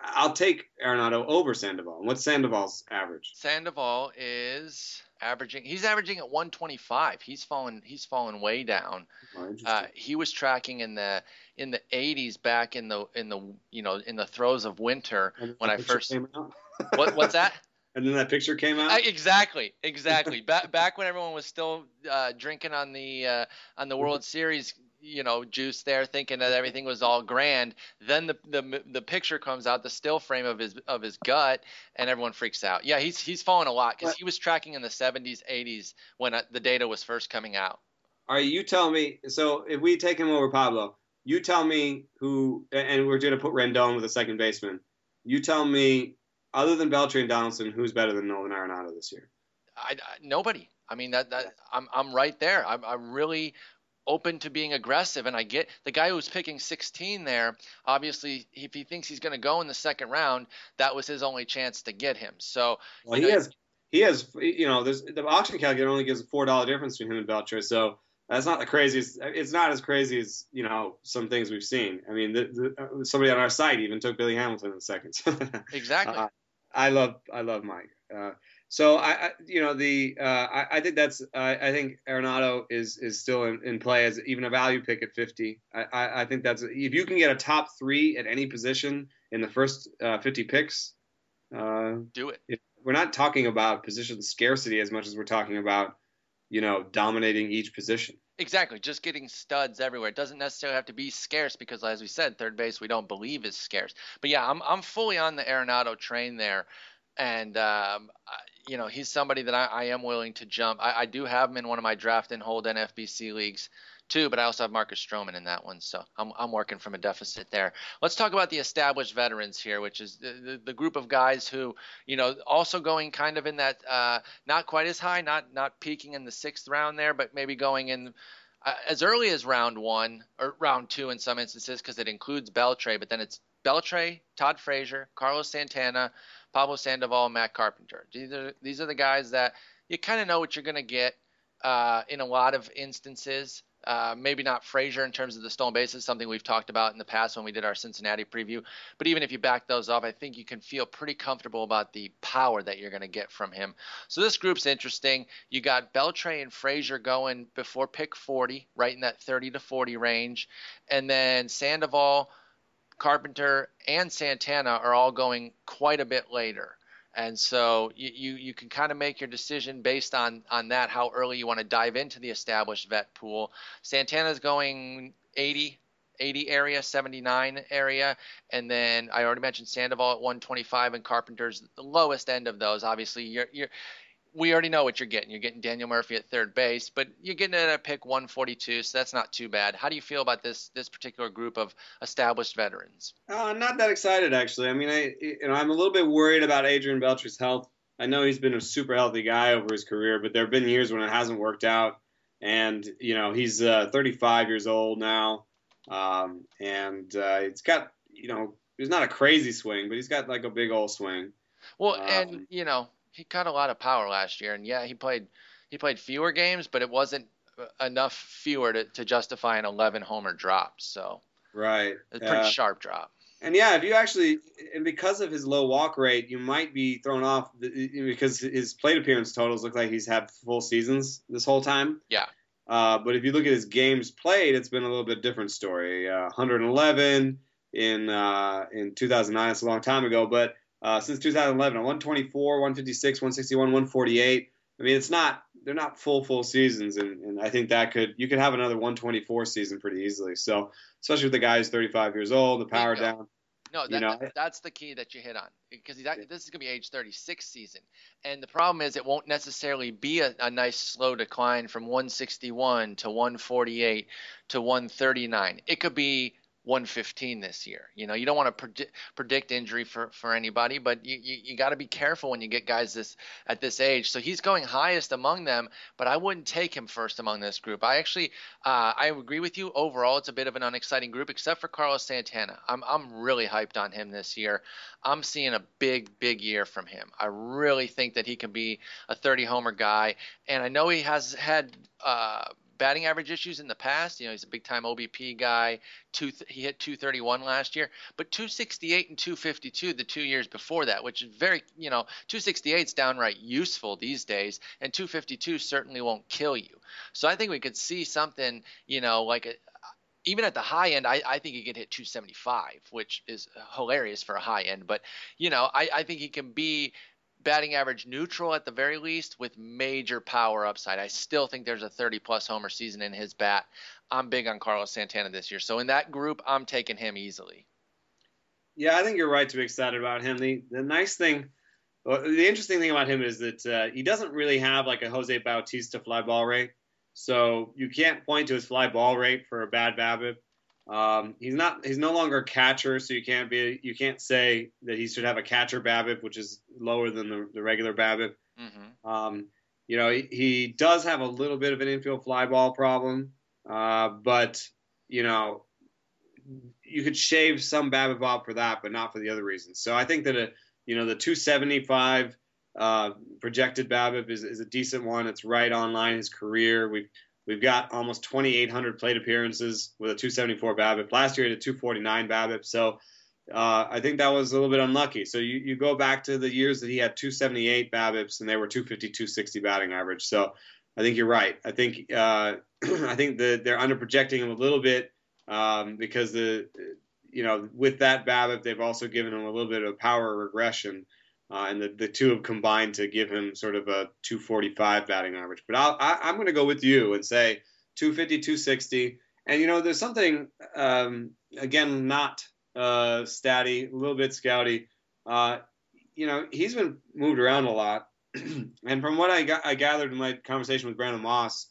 I'll take Arenado over Sandoval. What's Sandoval's average? Sandoval is averaging. He's averaging at 125. He's fallen. He's fallen way down. Oh, uh, he was tracking in the in the 80s back in the in the you know in the throes of winter when I first. came [laughs] what, what's that? [laughs] and then that picture came out. Exactly, exactly. back back when everyone was still uh, drinking on the uh, on the World Series, you know, juice there, thinking that everything was all grand. Then the the the picture comes out, the still frame of his of his gut, and everyone freaks out. Yeah, he's he's fallen a lot because he was tracking in the 70s, 80s when uh, the data was first coming out. All right, you tell me. So if we take him over Pablo, you tell me who, and we're going to put Rendon with a second baseman. You tell me, other than Beltre and Donaldson, who's better than Nolan Arenado this year? I, I, nobody. I mean that, that I'm I'm right there. I'm, I'm really open to being aggressive, and I get the guy who's picking 16 there. Obviously, if he thinks he's going to go in the second round, that was his only chance to get him. So well, he know, has he has you know there's the auction calculator only gives a four dollar difference between him and Beltre. So that's not the craziest. It's not as crazy as you know some things we've seen. I mean, the, the, uh, somebody on our site even took Billy Hamilton in the seconds. [laughs] exactly. Uh, I love I love Mike. Uh, so I, I, you know the uh, I, I, think that's I, I think Arenado is is still in, in, play as even a value pick at 50. I, I, think that's if you can get a top three at any position in the first uh, 50 picks, uh, do it. We're not talking about position scarcity as much as we're talking about you know, dominating each position. Exactly, just getting studs everywhere. It doesn't necessarily have to be scarce because, as we said, third base we don't believe is scarce. But yeah, I'm I'm fully on the Arenado train there, and um, you know he's somebody that I, I am willing to jump. I, I do have him in one of my draft and hold NFBC leagues too, but I also have Marcus Stroman in that one, so I'm, I'm working from a deficit there. Let's talk about the established veterans here, which is the, the, the group of guys who, you know, also going kind of in that uh, not quite as high, not not peaking in the sixth round there, but maybe going in uh, as early as round one or round two in some instances because it includes Beltre, but then it's Beltre, Todd Frazier, Carlos Santana, Pablo Sandoval, Matt Carpenter. These are these are the guys that you kind of know what you're going to get uh, in a lot of instances. Uh, maybe not Frazier in terms of the stolen bases, something we've talked about in the past when we did our Cincinnati preview. But even if you back those off, I think you can feel pretty comfortable about the power that you're going to get from him. So this group's interesting. You got Beltre and Frazier going before pick 40, right in that 30 to 40 range, and then Sandoval, Carpenter, and Santana are all going quite a bit later. And so you, you, you can kind of make your decision based on, on that, how early you want to dive into the established vet pool. Santana's going 80, 80 area, 79 area, and then I already mentioned Sandoval at 125 and Carpenter's the lowest end of those. Obviously, you're, you're we already know what you're getting. You're getting Daniel Murphy at third base, but you're getting it at pick 142, so that's not too bad. How do you feel about this this particular group of established veterans? Uh, not that excited actually. I mean, I you know I'm a little bit worried about Adrian Beltre's health. I know he's been a super healthy guy over his career, but there have been years when it hasn't worked out. And you know he's uh, 35 years old now, um, and uh, it's got you know he's not a crazy swing, but he's got like a big old swing. Well, um, and you know he got a lot of power last year, and yeah, he played he played fewer games, but it wasn't enough fewer to, to justify an 11 homer drop. So right, a pretty uh, sharp drop. And yeah, if you actually, and because of his low walk rate, you might be thrown off because his plate appearance totals look like he's had full seasons this whole time. Yeah. Uh, but if you look at his games played, it's been a little bit different story. Uh, 111 in uh, in 2009, it's a long time ago, but uh, since 2011 124, 156, 161, 148. I mean, it's not they're not full full seasons, and, and I think that could you could have another 124 season pretty easily. So especially with the guy who's 35 years old, the power down. No, that, you know? that's the key that you hit on because this is going to be age 36 season, and the problem is it won't necessarily be a, a nice slow decline from 161 to 148 to 139. It could be 115 this year. You know, you don't want to predict, predict injury for, for anybody, but you, you, you got to be careful when you get guys this at this age. So he's going highest among them, but I wouldn't take him first among this group. I actually, uh, I agree with you. Overall, it's a bit of an unexciting group, except for Carlos Santana. I'm, I'm really hyped on him this year. I'm seeing a big, big year from him. I really think that he can be a 30 homer guy, and I know he has had. Uh, batting average issues in the past. You know, he's a big time OBP guy. Two, he hit 231 last year, but 268 and 252 the two years before that, which is very, you know, 268 is downright useful these days, and 252 certainly won't kill you. So I think we could see something, you know, like a, even at the high end, I, I think he could hit 275, which is hilarious for a high end. But you know, I, I think he can be batting average neutral at the very least with major power upside. I still think there's a 30 plus homer season in his bat. I'm big on Carlos Santana this year. So in that group, I'm taking him easily. Yeah, I think you're right to be excited about him. The the nice thing, well, the interesting thing about him is that uh, he doesn't really have like a Jose Bautista fly ball rate. So you can't point to his fly ball rate for a bad BABIP. Um, he's not. He's no longer a catcher, so you can't be. You can't say that he should have a catcher BABIP, which is lower than the, the regular BABIP. Mm-hmm. Um, you know, he, he, does have a little bit of an infield fly ball problem, uh, but you know, you could shave some BABIP off for that, but not for the other reasons. So I think that a you know the 275 uh, projected BABIP is, is a decent one. It's right on line his career. We've We've got almost 2,800 plate appearances with a 274 BABIP. Last year, he had a 249 BABIP. So uh, I think that was a little bit unlucky. So you, you go back to the years that he had 278 BABIPs and they were 250, 260 batting average. So I think you're right. I think uh, [clears throat] I think the, they're underprojecting him a little bit um, because the you know with that BABIP they've also given him a little bit of power regression. Uh, and the, the two have combined to give him sort of a 245 batting average. But I'll, I, am going to go with you and say 250, 260. And, you know, there's something, um, again, not uh, statty, a little bit scouty. Uh, you know, he's been moved around a lot. [clears throat] and from what I, got, I gathered in my conversation with Brandon Moss,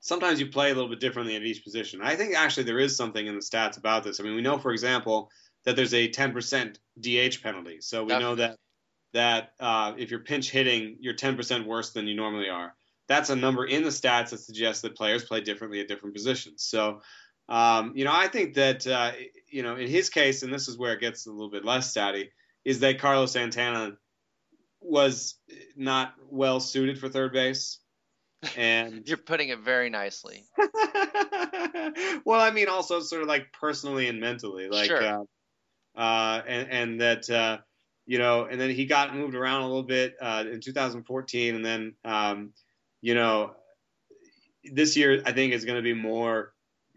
sometimes you play a little bit differently at each position. I think actually there is something in the stats about this. I mean, we know, for example, that there's a 10% DH penalty. So we know that that uh, if you're pinch hitting, you're 10% worse than you normally are. That's a number in the stats that suggests that players play differently at different positions. So, um, you know, I think that uh, you know in his case, and this is where it gets a little bit less statty, is that Carlos Santana was not well suited for third base. And [laughs] you're putting it very nicely. [laughs] well, I mean, also sort of like personally and mentally, like. Sure. Uh, uh, and, and that uh, you know, and then he got moved around a little bit uh, in 2014, and then um, you know, this year I think is going to be more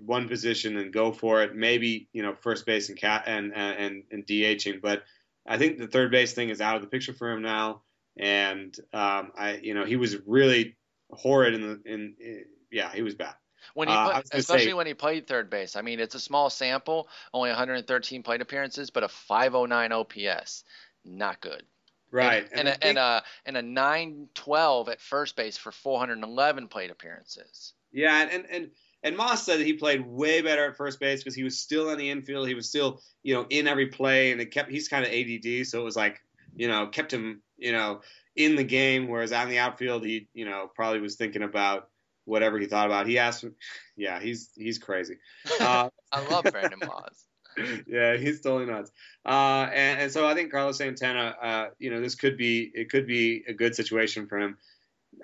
one position and go for it. Maybe you know first base and cat and and and DHing, but I think the third base thing is out of the picture for him now. And um, I, you know, he was really horrid in the in, in yeah, he was bad. When he uh, especially say, when he played third base. I mean, it's a small sample, only 113 plate appearances, but a 509 OPS, not good. Right. And, and, and, a, and a and a 912 at first base for 411 plate appearances. Yeah, and and and Moss said that he played way better at first base because he was still in the infield. He was still, you know, in every play, and it kept. He's kind of ADD, so it was like, you know, kept him, you know, in the game. Whereas on the outfield, he, you know, probably was thinking about whatever he thought about. He asked, yeah, he's he's crazy. Uh, [laughs] I love Brandon Moss. [laughs] yeah, he's totally nuts. Uh, and, and, so I think Carlos Santana, uh, you know, this could be it could be a good situation for him.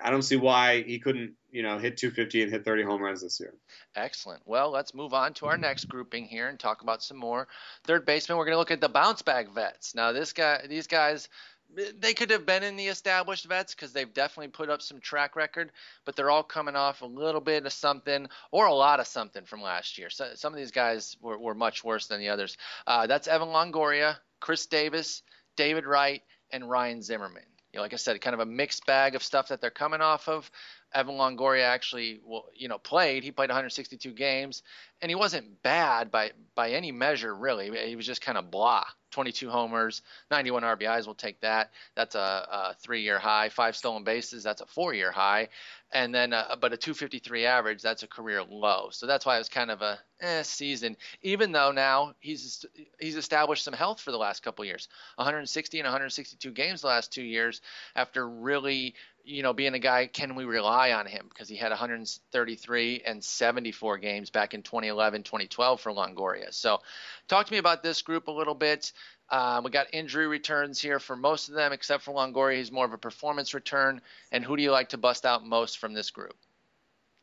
I don't see why he couldn't, you know, hit 250 and hit 30 home runs this year. Excellent. Well, let's move on to our next grouping here and talk about some more third baseman. We're going to look at the bounce back vets. Now, this guy, these guys they could have been in the established vets because they've definitely put up some track record, but they're all coming off a little bit of something or a lot of something from last year. So some of these guys were, were much worse than the others. Uh, that's Evan Longoria, Chris Davis, David Wright, and Ryan Zimmerman. You know, like I said, kind of a mixed bag of stuff that they're coming off of. Evan Longoria actually, you know, played. He played 162 games, and he wasn't bad by by any measure, really. He was just kind of blah. 22 homers, 91 RBIs. We'll take that. That's a, a three-year high. Five stolen bases. That's a four-year high. And then, uh, but a 253 average. That's a career low. So that's why it was kind of a eh, season. Even though now he's he's established some health for the last couple years. 160 and 162 games the last two years after really you know, being a guy, can we rely on him? Because he had 133 and 74 games back in 2011, 2012 for Longoria. So, talk to me about this group a little bit. Um, we got injury returns here for most of them, except for Longoria. He's more of a performance return. And who do you like to bust out most from this group,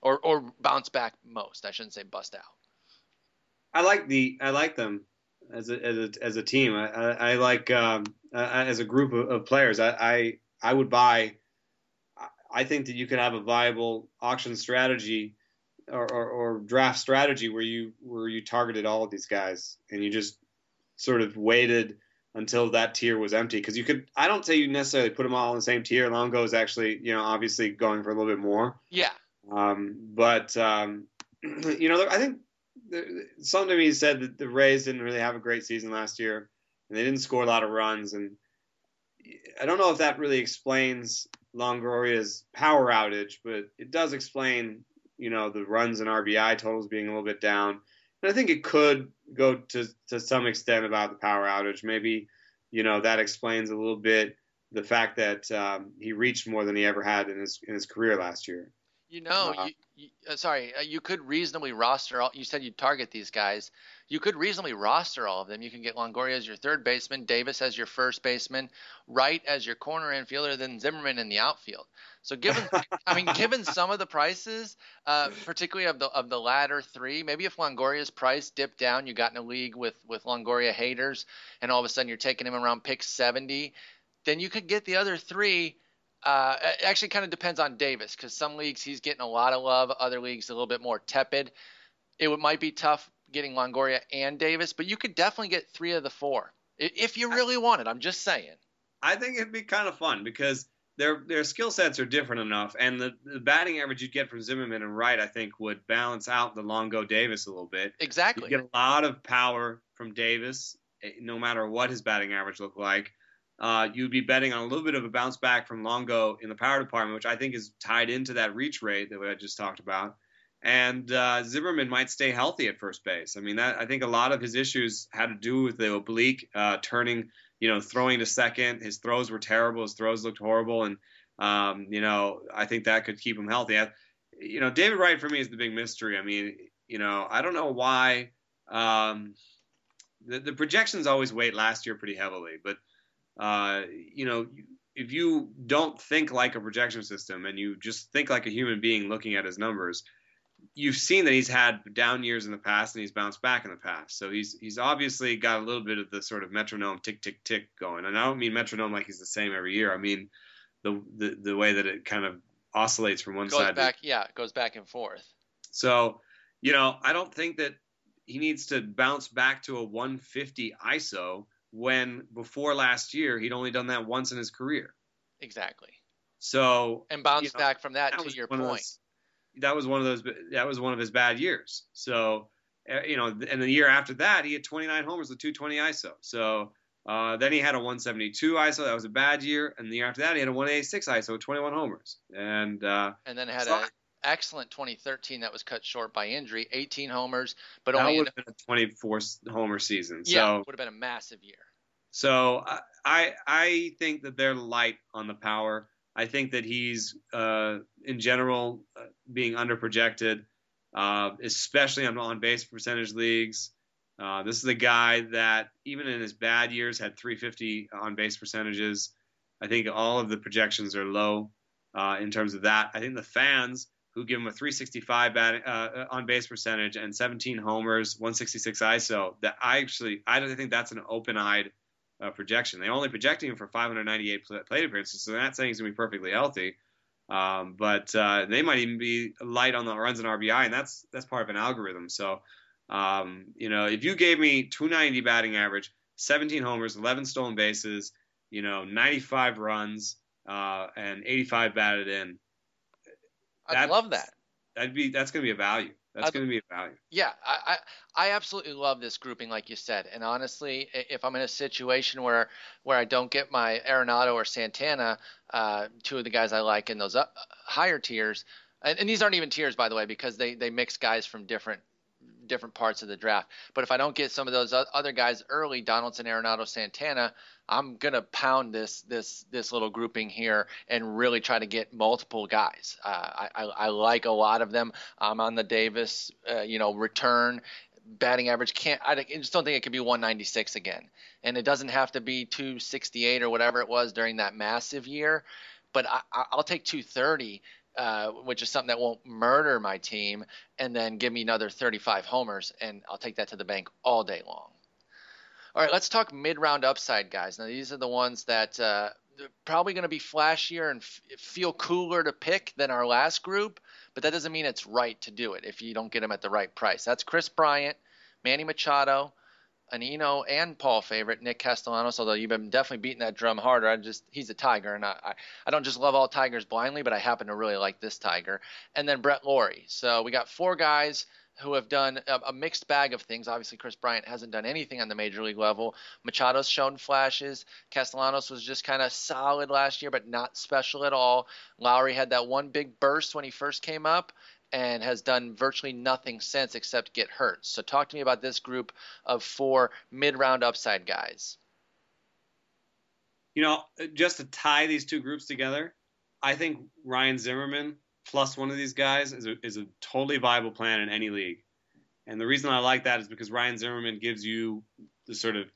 or or bounce back most? I shouldn't say bust out. I like the I like them as a as a, as a team. I, I, I like um, as a group of, of players. I, I I would buy I think that you could have a viable auction strategy or, or, or, draft strategy where you where you targeted all of these guys and you just sort of waited until that tier was empty. Because you could, I don't say you necessarily put them all in the same tier. Longo is actually, you know, obviously going for a little bit more. Yeah. Um, but um, [clears throat] you know, I think something to me said that the Rays didn't really have a great season last year, and they didn't score a lot of runs. And I don't know if that really explains Longoria's power outage, but it does explain, you know, the runs and RBI totals being a little bit down. And I think it could go to to some extent about the power outage. Maybe, you know, that explains a little bit the fact that um, he reached more than he ever had in his in his career last year. You know, uh, you, you, uh, sorry, uh, you could reasonably roster all. You said you'd target these guys. You could reasonably roster all of them. You can get Longoria as your third baseman, Davis as your first baseman, Wright as your corner infielder, then Zimmerman in the outfield. So given, [laughs] I mean, given some of the prices, uh, particularly of the of the latter three, maybe if Longoria's price dipped down, you got in a league with with Longoria haters, and all of a sudden you're taking him around pick 70, then you could get the other three uh, it actually kind of depends on Davis because some leagues he's getting a lot of love, other leagues a little bit more tepid. It would, might be tough getting Longoria and Davis, but you could definitely get three of the four if you really want it. I'm just saying. I think it'd be kind of fun because their their skill sets are different enough, and the, the batting average you'd get from Zimmerman and Wright, I think, would balance out the Longo Davis a little bit. Exactly. You get a lot of power from Davis, eh, no matter what his batting average looked like uh, you'd be betting on a little bit of a bounce back from Longo in the power department, which I think is tied into that reach rate that I just talked about. And uh, Zimmerman might stay healthy at first base. I mean, that I think a lot of his issues had to do with the oblique uh, turning, you know, throwing to second. His throws were terrible. His throws looked horrible, and um, you know, I think that could keep him healthy. I, you know, David Wright for me is the big mystery. I mean, you know, I don't know why. Um, the, the projections always weight last year pretty heavily, but uh, you know, if you don't think like a projection system and you just think like a human being looking at his numbers, you've seen that he's had down years in the past and he's bounced back in the past. So he's he's obviously got a little bit of the sort of metronome tick tick tick going. And I don't mean metronome like he's the same every year. I mean the the, the way that it kind of oscillates from one goes side back to, yeah, it goes back and forth. So, you know, I don't think that he needs to bounce back to a 150 ISO when before last year he'd only done that once in his career. Exactly. So and bounce you know, back from that, that to your point. Those, that was one of those. That was one of his bad years. So eh, you know, and the year after that, he had 29 homers with 220 ISO. So uh, then he had a 172 ISO. That was a bad year. And the year after that, he had a 186 ISO with 21 homers. And uh, and then had so a excellent 2013 that was cut short by injury, 18 homers, but that only would have been a 24 homer season. Yeah, so, would have been a massive year. So I I think that they're light on the power. I think that he's uh, in general uh, being underprojected, uh, especially on on base percentage leagues. Uh, this is a guy that even in his bad years had 350 on base percentages. I think all of the projections are low uh, in terms of that. I think the fans who give him a 365 bat, uh, on base percentage and 17 homers, 166 ISO. That I actually I don't think that's an open eyed uh, projection. They only projecting him for 598 plate appearances, so they're not saying he's going to be perfectly healthy. Um, but uh, they might even be light on the runs and RBI, and that's that's part of an algorithm. So, um, you know, if you gave me 290 batting average, 17 homers, 11 stolen bases, you know, 95 runs, uh, and 85 batted in, I'd love that. That'd be that's going to be a value. That's going to be a value. Yeah, I, I I absolutely love this grouping, like you said. And honestly, if I'm in a situation where where I don't get my Arenado or Santana, uh, two of the guys I like in those up, higher tiers, and, and these aren't even tiers, by the way, because they they mix guys from different different parts of the draft. But if I don't get some of those other guys early, Donaldson, Arenado, Santana, I'm gonna pound this this this little grouping here and really try to get multiple guys. Uh, I, I, I like a lot of them. I'm on the Davis, uh, you know, return batting average can't I just don't think it could be 196 again. And it doesn't have to be 268 or whatever it was during that massive year, but I, I'll take 230 uh, which is something that won't murder my team, and then give me another 35 homers, and I'll take that to the bank all day long. All right, let's talk mid-round upside, guys. Now these are the ones that uh, probably going to be flashier and f- feel cooler to pick than our last group, but that doesn't mean it's right to do it if you don't get them at the right price. That's Kris Bryant, Manny Machado, Anino, and Paul favorite, Nick Castellanos. Although you've been definitely beating that drum harder. I just he's a Tiger, and I, I I don't just love all Tigers blindly, but I happen to really like this Tiger. And then Brett Lawrie. So we got four guys who have done a, a, mixed bag of things. Obviously, Kris Bryant hasn't done anything on the major league level. Machado's shown flashes. Castellanos was just kind of solid last year, but not special at all. Lawrie had that one big burst when he first came up and has done virtually nothing since except get hurt. So, talk to me about this group of four mid round upside guys. You know, just to tie these two groups together, I think Ryan Zimmerman plus one of these guys is a, is a totally viable plan in any league. And the reason I like that is because Ryan Zimmerman gives you the sort of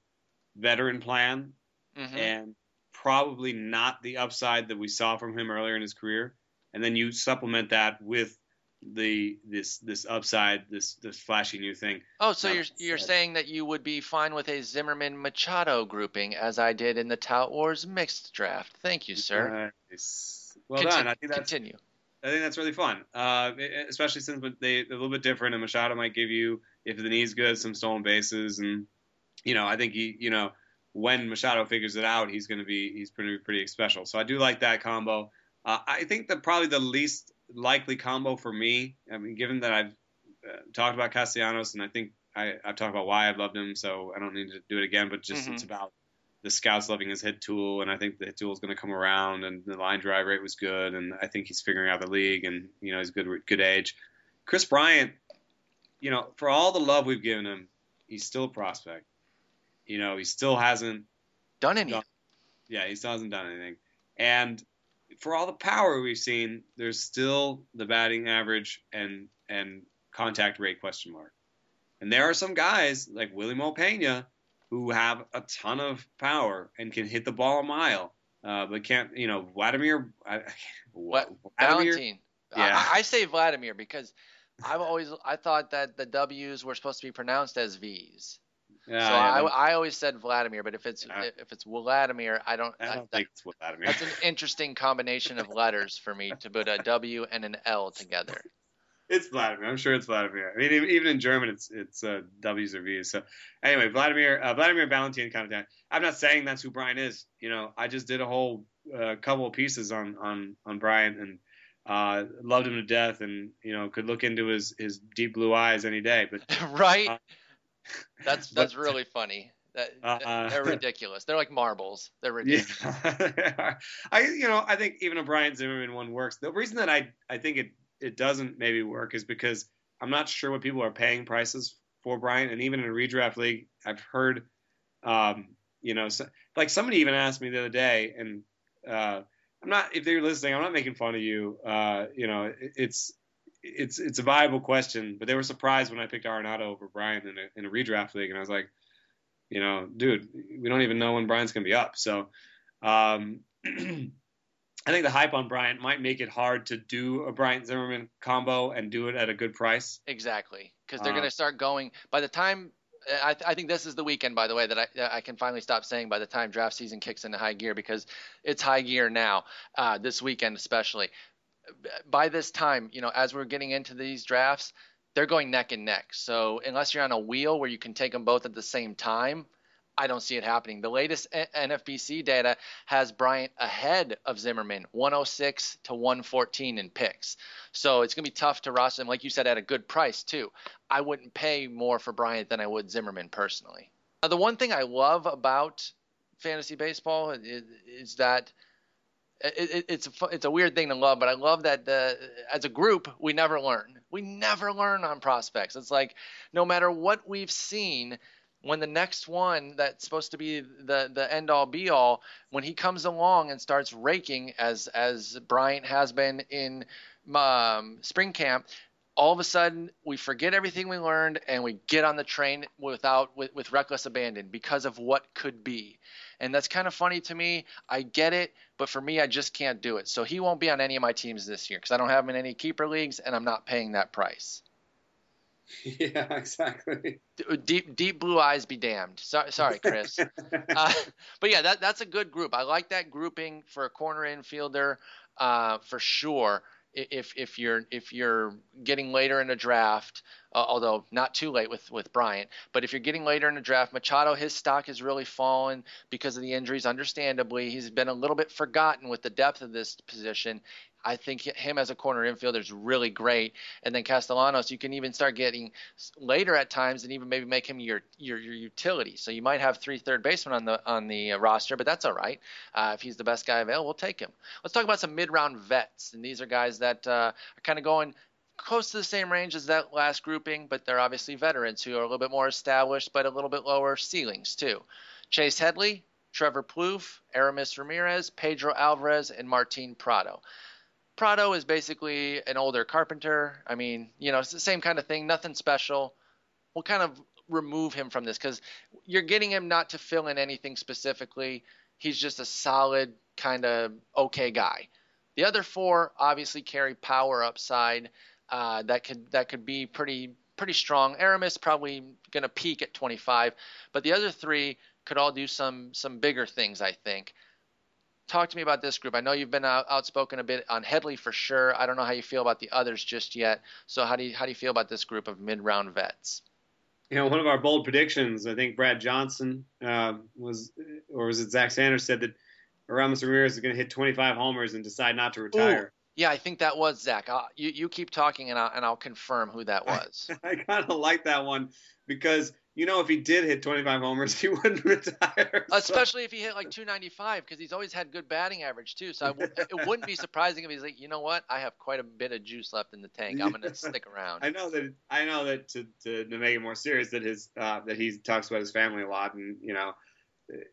veteran plan mm-hmm. and probably not the upside that we saw from him earlier in his career. And then you supplement that with the this this upside, this this flashy new thing. Oh, so you're you're saying that you would be fine with a Zimmerman Machado grouping as I did in the Tout Wars mixed draft. Thank you, sir. Nice. Well Contin- done. I think that's continue. I think that's really fun, uh, especially since they, they're a little bit different. And Machado might give you, if the knee's good, some stolen bases, and you know, I think he, you know, when Machado figures it out, he's going to be he's pretty pretty special. So I do like that combo. Uh, I think that probably the least likely combo for me. I mean, given that I've uh, talked about Castellanos, and I think I, have talked about why I've loved him, so I don't need to do it again. But just mm-hmm. it's about the scouts loving his hit tool, and I think the hit tool is going to come around, and the line drive rate was good, and I think he's figuring out the league, and you know he's good good age. Kris Bryant, you know, for all the love we've given him, he's still a prospect. You know, he still hasn't done anything. Done, yeah, he still hasn't done anything, and for all the power we've seen, there's still the batting average and and contact rate question mark. And there are some guys like Wily Mo Pena who have a ton of power and can hit the ball a mile, uh, but can't. You know, Vladimir. I, what Vladimir, Valentine? Yeah, I, I say Vladimir because I've always I thought that the W's were supposed to be pronounced as V's. Yeah, so yeah, I, I always said Vladimir, but if it's yeah. if it's Vladimir, I don't. I don't I, think it's Vladimir. That's an interesting combination of letters for me to put a W and an L together. [laughs] It's Vladimir. I'm sure it's Vladimir. I mean, even in German, it's it's uh, W's or V's. So anyway, Vladimir uh, Vladimir Balentien kind of thing. I'm not saying that's who Bryant is. You know, I just did a whole uh, couple of pieces on on on Bryant and uh, loved him to death, and you know could look into his his deep blue eyes any day. But [laughs] right, uh, that's [laughs] that's but, really funny. That, uh, they're [laughs] ridiculous. They're like marbles. They're ridiculous. Yeah. I you know I think even a Bryant Zimmerman one works. The reason that I I think it it doesn't maybe work is because I'm not sure what people are paying prices for Bryant, and even in a redraft league, I've heard, um, you know, so, like somebody even asked me the other day, and uh, I'm not if they're listening, I'm not making fun of you. Uh, you know, it, it's it's it's a viable question, but they were surprised when I picked Arenado over Bryant in a, in a redraft league, and I was like, you know, dude, we don't even know when Bryant's gonna be up, so. Um, [clears throat] I think the hype on Bryant might make it hard to do a Bryant Zimmerman combo and do it at a good price. Exactly, because they're uh, going to start going by the time. I, I, think this is the weekend, by the way, that I, I can finally stop saying by the time draft season kicks into high gear because it's high gear now, uh, this weekend especially. By this time, you know, as we're getting into these drafts, they're going neck and neck. So unless you're on a wheel where you can take them both at the same time, I don't see it happening. The latest NFBC data has Bryant ahead of Zimmerman, 106 to 114 in picks. So it's going to be tough to roster him, like you said, at a good price, too. I wouldn't pay more for Bryant than I would Zimmerman personally. Now, the one thing I love about fantasy baseball is, is that it, it, it's a, it's a weird thing to love, but I love that the, as a group we never learn. We never learn on prospects. It's like no matter what we've seen, when the next one that's supposed to be the the end all be all when he comes along and starts raking as as Bryant has been in um, spring camp all of a sudden we forget everything we learned and we get on the train without with, with reckless abandon because of what could be. And that's kind of funny to me. I get it but for me i just can't do it. So he won't be on any of my teams this year because i don't have him in any keeper leagues and i'm not paying that price [laughs] Yeah, exactly. Deep, deep blue eyes be damned. So, sorry, Kris. [laughs] uh, but yeah, that that's a good group. I like that grouping for a corner infielder uh, for sure. if if you're if you're getting later in a draft, uh, although not too late with with Bryant, but if you're getting later in the draft, Machado his stock has really fallen because of the injuries. Understandably, he's been a little bit forgotten with the depth of this position. I think him as a corner infielder is really great. And then Castellanos, you can even start getting later at times, and even maybe make him your your, your utility. So you might have three third basemen on the on the uh, roster, but that's all right. Uh, if he's the best guy available, we'll take him. Let's talk about some mid round vets, and these are guys that uh, are kind of going close to the same range as that last grouping, but they're obviously veterans who are a little bit more established, but a little bit lower ceilings too. Chase Headley, Trevor Plouffe, Aramis Ramirez, Pedro Alvarez, and Martin Prado. Prado is basically an older carpenter. I mean, you know, it's the same kind of thing, nothing special. We'll kind of remove him from this because you're getting him not to fill in anything specifically. He's just a solid kind of okay guy. The other four obviously carry power upside uh, that could that could be pretty pretty strong. Aramis probably going to peak at 25, but the other three could all do some some bigger things. I think talk to me about this group. I know you've been out, outspoken a bit on Headley for sure. I don't know how you feel about the others just yet. So how do you how do you feel about this group of mid round vets? You know, one of our bold predictions. I think Brad Johnson uh, was, or was it Zach Sanders said that Aramis Ramirez is going to hit 25 homers and decide not to retire. Ooh, yeah, I think that was Zach. I'll, you you keep talking and I'll and I'll confirm who that was. [laughs] I, I kind of like that one because you know, if he did hit 25 homers, [laughs] he wouldn't retire. So. Especially if he hit like 295, because he's always had good batting average too. So it wouldn't be surprising if he's like, you know what, I have quite a bit of juice left in the tank. I'm going to stick [laughs] around. I know that. I know that to, to, to make it more serious, that his uh, that he talks about his family a lot, and you know,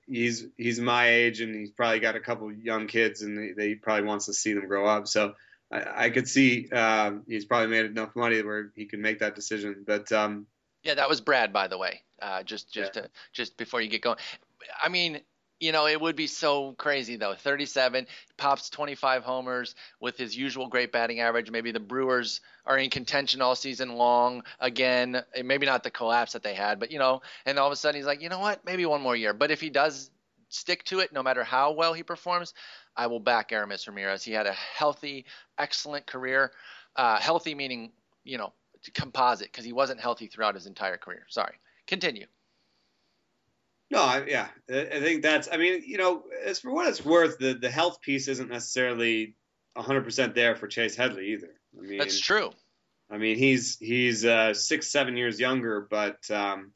he's he's my age, and he's probably got a couple young kids, and he probably wants to see them grow up. So. I, I could see uh, he's probably made enough money where he can make that decision, but um, yeah, that was Brad, by the way. Uh, just just yeah. to, just before you get going, I mean, you know, it would be so crazy though. 37 pops 25 homers with his usual great batting average. Maybe the Brewers are in contention all season long again. Maybe not the collapse that they had, but you know, and all of a sudden he's like, you know what? Maybe one more year. But if he does stick to it, no matter how well he performs, I will back Aramis Ramirez. He had a healthy, excellent career. Uh, healthy meaning, you know, composite because he wasn't healthy throughout his entire career. Sorry. Continue. No, I, yeah, I think that's. I mean, you know, as for what it's worth, the the health piece isn't necessarily 100% there for Chase Headley either. I mean, that's true. I mean, he's he's uh, six seven years younger, but um,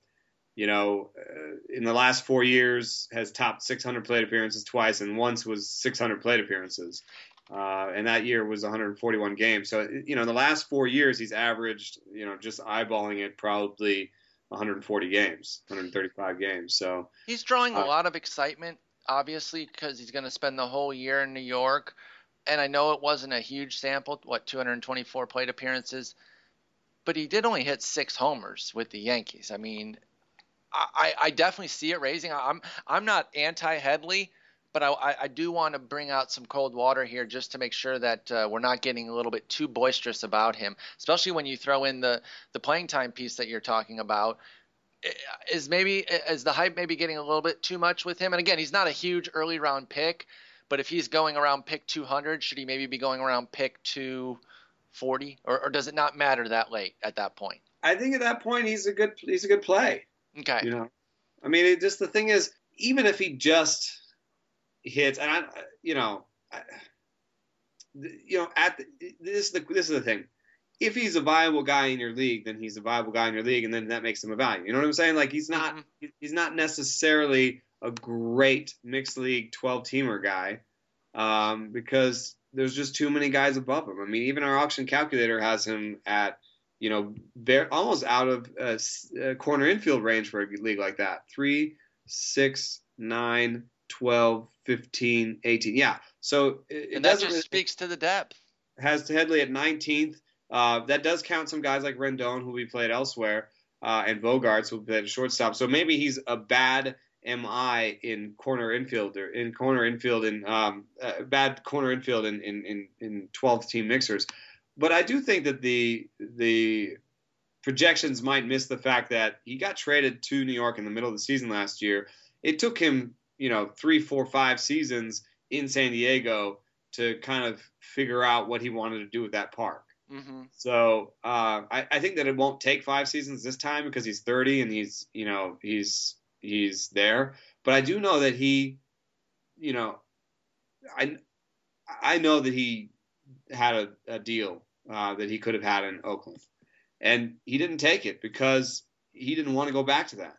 you know, uh, in the last four years has topped 600 plate appearances twice, and once was 600 plate appearances. Uh, and that year was 141 games. So, you know, in the last four years, he's averaged, you know, just eyeballing it, probably 140 games, 135 games. So he's drawing uh, a lot of excitement, obviously, because he's going to spend the whole year in New York. And I know it wasn't a huge sample, what 224 plate appearances, but he did only hit six homers with the Yankees. I mean, I, I definitely see it raising. I'm I'm not anti Headley but I, I do want to bring out some cold water here just to make sure that uh, we're not getting a little bit too boisterous about him, especially when you throw in the the playing time piece that you're talking about. Is maybe is the hype maybe getting a little bit too much with him? And again, he's not a huge early round pick, but if he's going around pick 200, should he maybe be going around pick 240, or, or does it not matter that late at that point? I think at that point he's a good he's a good play. Okay. You know, I mean, it just the thing is, even if he just hits, and I, you know, I, you know, at the, this is the this is the thing. If he's a viable guy in your league, then he's a viable guy in your league, and then that makes him a value. You know what I'm saying? Like he's not mm-hmm. he's not necessarily a great mixed league 12 teamer guy um, because there's just too many guys above him. I mean, even our auction calculator has him at you know very almost out of a corner infield range for a league like that. Three, six, nine, 12, 15, 18. Yeah. So it, and that just really, speaks to the depth. Has Headley at 19th. Uh, that does count some guys like Rendon who we played elsewhere uh, and Bogaerts who played at shortstop. So maybe he's a bad MI in corner infield or in corner infield in um, uh, bad corner infield in, in, in, in 12 team mixers. But I do think that the the projections might miss the fact that he got traded to New York in the middle of the season last year. It took him you know three, four, five seasons in San Diego to kind of figure out what he wanted to do with that park. hmm So uh, I, I think that it won't take five seasons this time because he's 30 and he's you know he's he's there. But I do know that he, you know, I I know that he had a, a deal uh, that he could have had in Oakland, and he didn't take it because he didn't want to go back to that.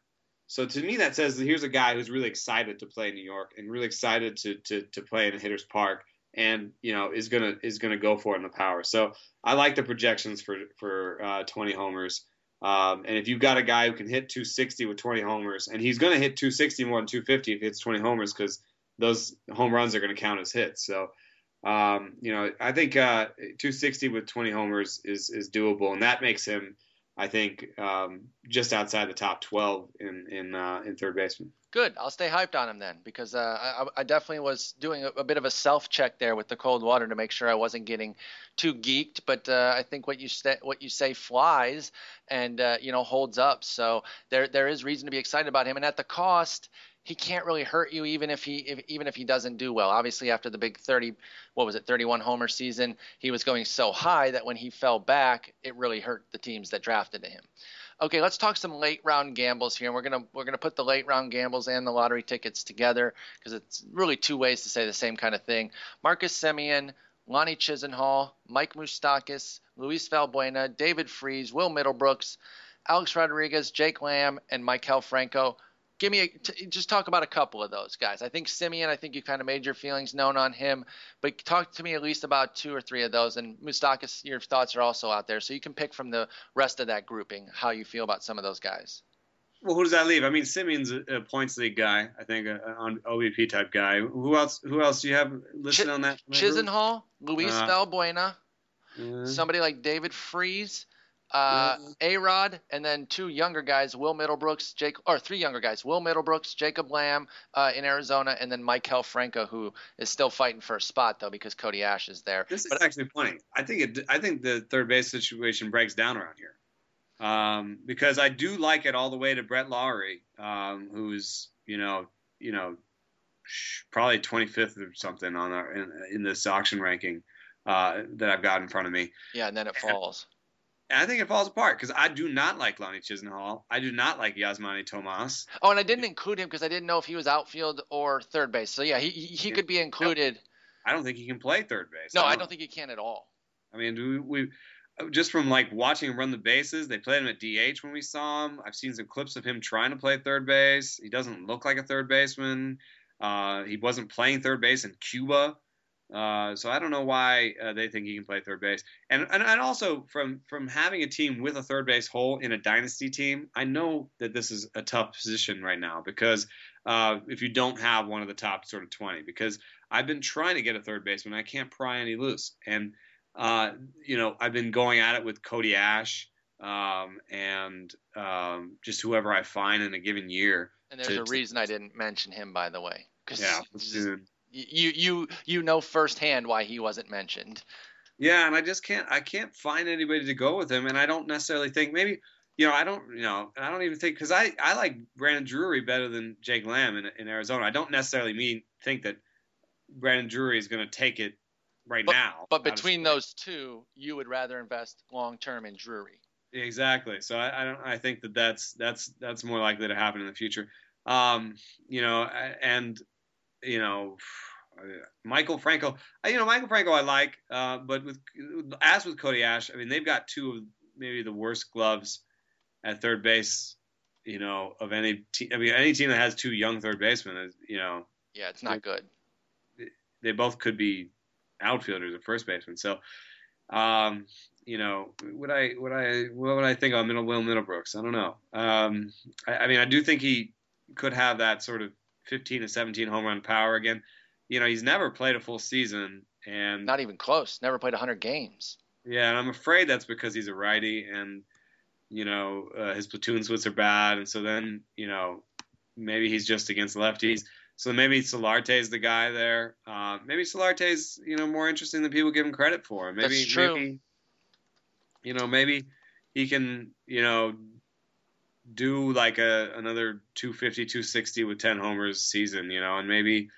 So to me, that says that here's a guy who's really excited to play in New York and really excited to to, to play in hitter's park, and you know is gonna is gonna go for it in the power. So I like the projections for for uh, 20 homers. Um, and if you've got a guy who can hit 260 with 20 homers, and he's going to hit 260 more than 250 if he hits 20 homers because those home runs are going to count as hits. So, um, you know, I think uh, 260 with 20 homers is is doable, and that makes him, I think, um, just outside the top 12 in in uh, in third baseman. Good. I'll stay hyped on him then because uh, I, I definitely was doing a, a bit of a self check there with the cold water to make sure I wasn't getting too geeked. But uh, I think what you say what you say flies and uh, you know holds up. So there there is reason to be excited about him. And at the cost, he can't really hurt you even if he if, even if he doesn't do well. Obviously, after the big 30, what was it, 31 homer season, he was going so high that when he fell back, it really hurt the teams that drafted him. Okay, let's talk some late round gambles here. And we're gonna we're gonna put the late round gambles and the lottery tickets together because it's really two ways to say the same kind of thing. Marcus Semien, Lonnie Chisenhall, Mike Moustakas, Luis Valbuena, David Freese, Will Middlebrooks, Alex Rodriguez, Jake Lamb, and Maikel Franco. Give me a, t- just talk about a couple of those guys. I think Semien, I think you kind of made your feelings known on him, but talk to me at least about two or three of those. And Moustakas, your thoughts are also out there, so you can pick from the rest of that grouping how you feel about some of those guys. Well, who does that leave? I mean, Semien's a, points league guy. I think on OBP type guy. Who else? Who else do you have listed Ch- on that? on that group? Chisenhall, Luis Uh, Valbuena, Uh, somebody like David Freese, uh, A Rod, and then two younger guys, Will Middlebrooks, Jake, or three younger guys, Will Middlebrooks, Jacob Lamb uh, in Arizona, and then Maikel Franco, who is still fighting for a spot though because Cody Asche is there. This is But- actually funny. I think it. I think the third base situation breaks down around here, um, because I do like it all the way to Brett Lawrie, um, who's you know you know probably 25th or something on our, in, in this auction ranking uh, that I've got in front of me. Yeah, and then it falls. And I think it falls apart because I do not like Lonnie Chisenhall. I do not like Yasmany Tomas. Oh, and I didn't include him because I didn't know if he was outfield or third base. So yeah, he he, he could be included. I don't think he can play third base. No, I don't think he can at all. I mean, we, we just from like watching him run the bases, they played him at DH when we saw him. I've seen some clips of him trying to play third base. He doesn't look like a third baseman. Uh, he wasn't playing third base in Cuba. Uh, so I don't know why uh, they think he can play third base. And, and and also from from having a team with a third base hole in a dynasty team, I know that this is a tough position right now because uh, if you don't have one of the top sort of 20, because I've been trying to get a third baseman, I can't pry any loose, and uh, you know I've been going at it with Cody Asche um, and um, just whoever I find in a given year. And there's To- a reason I didn't mention him, by the way, Yeah, you you you know firsthand why he wasn't mentioned. Yeah, and I just can't I can't find anybody to go with him, and I don't necessarily think maybe you know I don't you know I don't even think because I I like Brandon Drury better than Jake Lamb in, in Arizona. I don't necessarily mean think that Brandon Drury is going to take it right now. But between those two, you would rather invest long term in Drury. exactly, so I, I don't I think that that's that's that's more likely to happen in the future. Um, you know, and you know. Maikel Franco, you know Maikel Franco I like, uh, but with as with Cody Asche, I mean they've got two of maybe the worst gloves at third base, you know, of any team. I mean any team that has two young third basemen is, you know, Yeah, it's not good. they both could be outfielders or first basemen. So, um, you know, would I would I what would I think on Middle Will Middlebrooks? I don't know. Um, I, I mean I do think he could have that sort of 15 to 17 home run power again. You know, he's never played a full season, and Not even close. Never played 100 games. Yeah, and I'm afraid that's because he's a righty, and you know uh, his platoon splits are bad, and so then you know maybe he's just against lefties. So maybe Solarte's the guy there. Uh, maybe Solarte's you know more interesting than people give him credit for. Maybe That's true. maybe you know maybe he can you know do like a another 250 260 with 10 homers season you know and maybe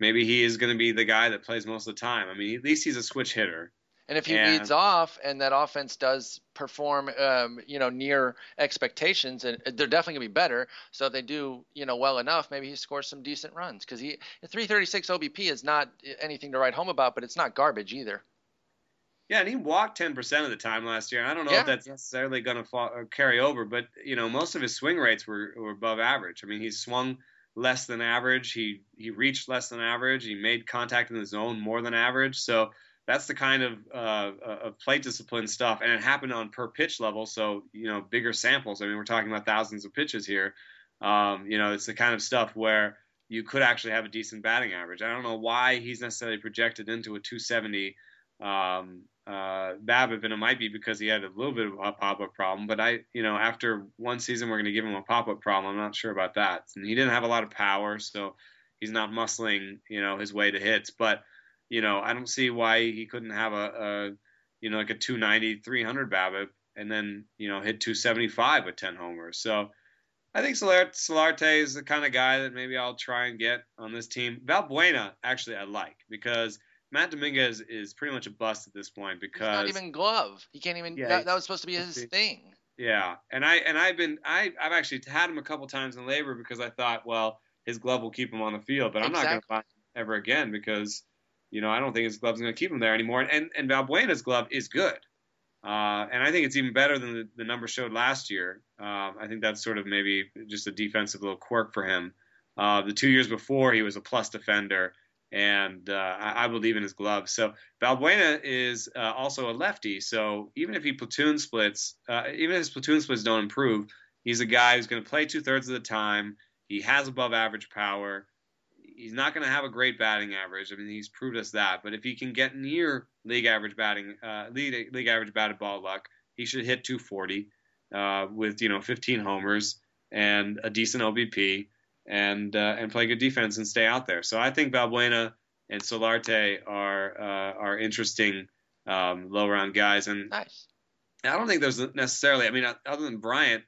maybe he is going to be the guy that plays most of the time. I mean, at least he's a switch hitter. And if he And- leads off and that offense does perform, um, you know, near expectations, and they're definitely gonna be better. So if they do, you know, well enough, maybe he scores some decent runs because he 336 OBP is not anything to write home about, but it's not garbage either. Yeah, and he walked 10% of the time last year. I don't know Yeah. if that's necessarily going to carry over, but you know, most of his swing rates were, were above average. I mean, he swung less than average. He he reached less than average. He made contact in the zone more than average. So that's the kind of uh, of plate discipline stuff, and it happened on per pitch level. So you know, bigger samples. I mean, we're talking about thousands of pitches here. Um, you know, it's the kind of stuff where you could actually have a decent batting average. I don't know why he's necessarily projected into a 270 um, uh, BABIP, and it might be because he had a little bit of a pop-up problem. But I, you know, after one season, we're going to give him a pop-up problem. I'm not sure about that. And he didn't have a lot of power, so he's not muscling, you know, his way to hits. But you know, I don't see why he couldn't have a, a you know, like a 290, 300 BABIP, and then you know hit 275 with 10 homers. So. I think Solar- Solarte is the kind of guy that maybe I'll try and get on this team. Valbuena, actually, I like because Matt Dominguez is pretty much a bust at this point He's because not even glove. He can't even. Yeah, that, that was supposed to be his thing. yeah, and I and I've been I I've actually had him a couple times in labor because I thought well his glove will keep him on the field, but I'm not going to Exactly. buy him ever again because you know I don't think his glove's going to keep him there anymore. And and Valbuena's glove is good, uh, and I think it's even better than the, the numbers showed last year. Um, I think that's sort of maybe just a defensive little quirk for him. Uh, the two years before he was a plus defender, and uh, I, I believe in his glove. So Valbuena is uh, also a lefty, so even if he platoon splits, uh, even if his platoon splits don't improve, he's a guy who's going to play two thirds of the time. He has above average power. He's not going to have a great batting average. I mean, he's proved us that. But if he can get near league average batting, uh, league, league average batted ball luck, he should hit 240 uh, with you know 15 homers and a decent OBP and uh, and play good defense and stay out there. So I think Valbuena and Solarte are uh, are interesting um, low round guys, and Nice. I don't think there's necessarily. I mean, other than Bryant,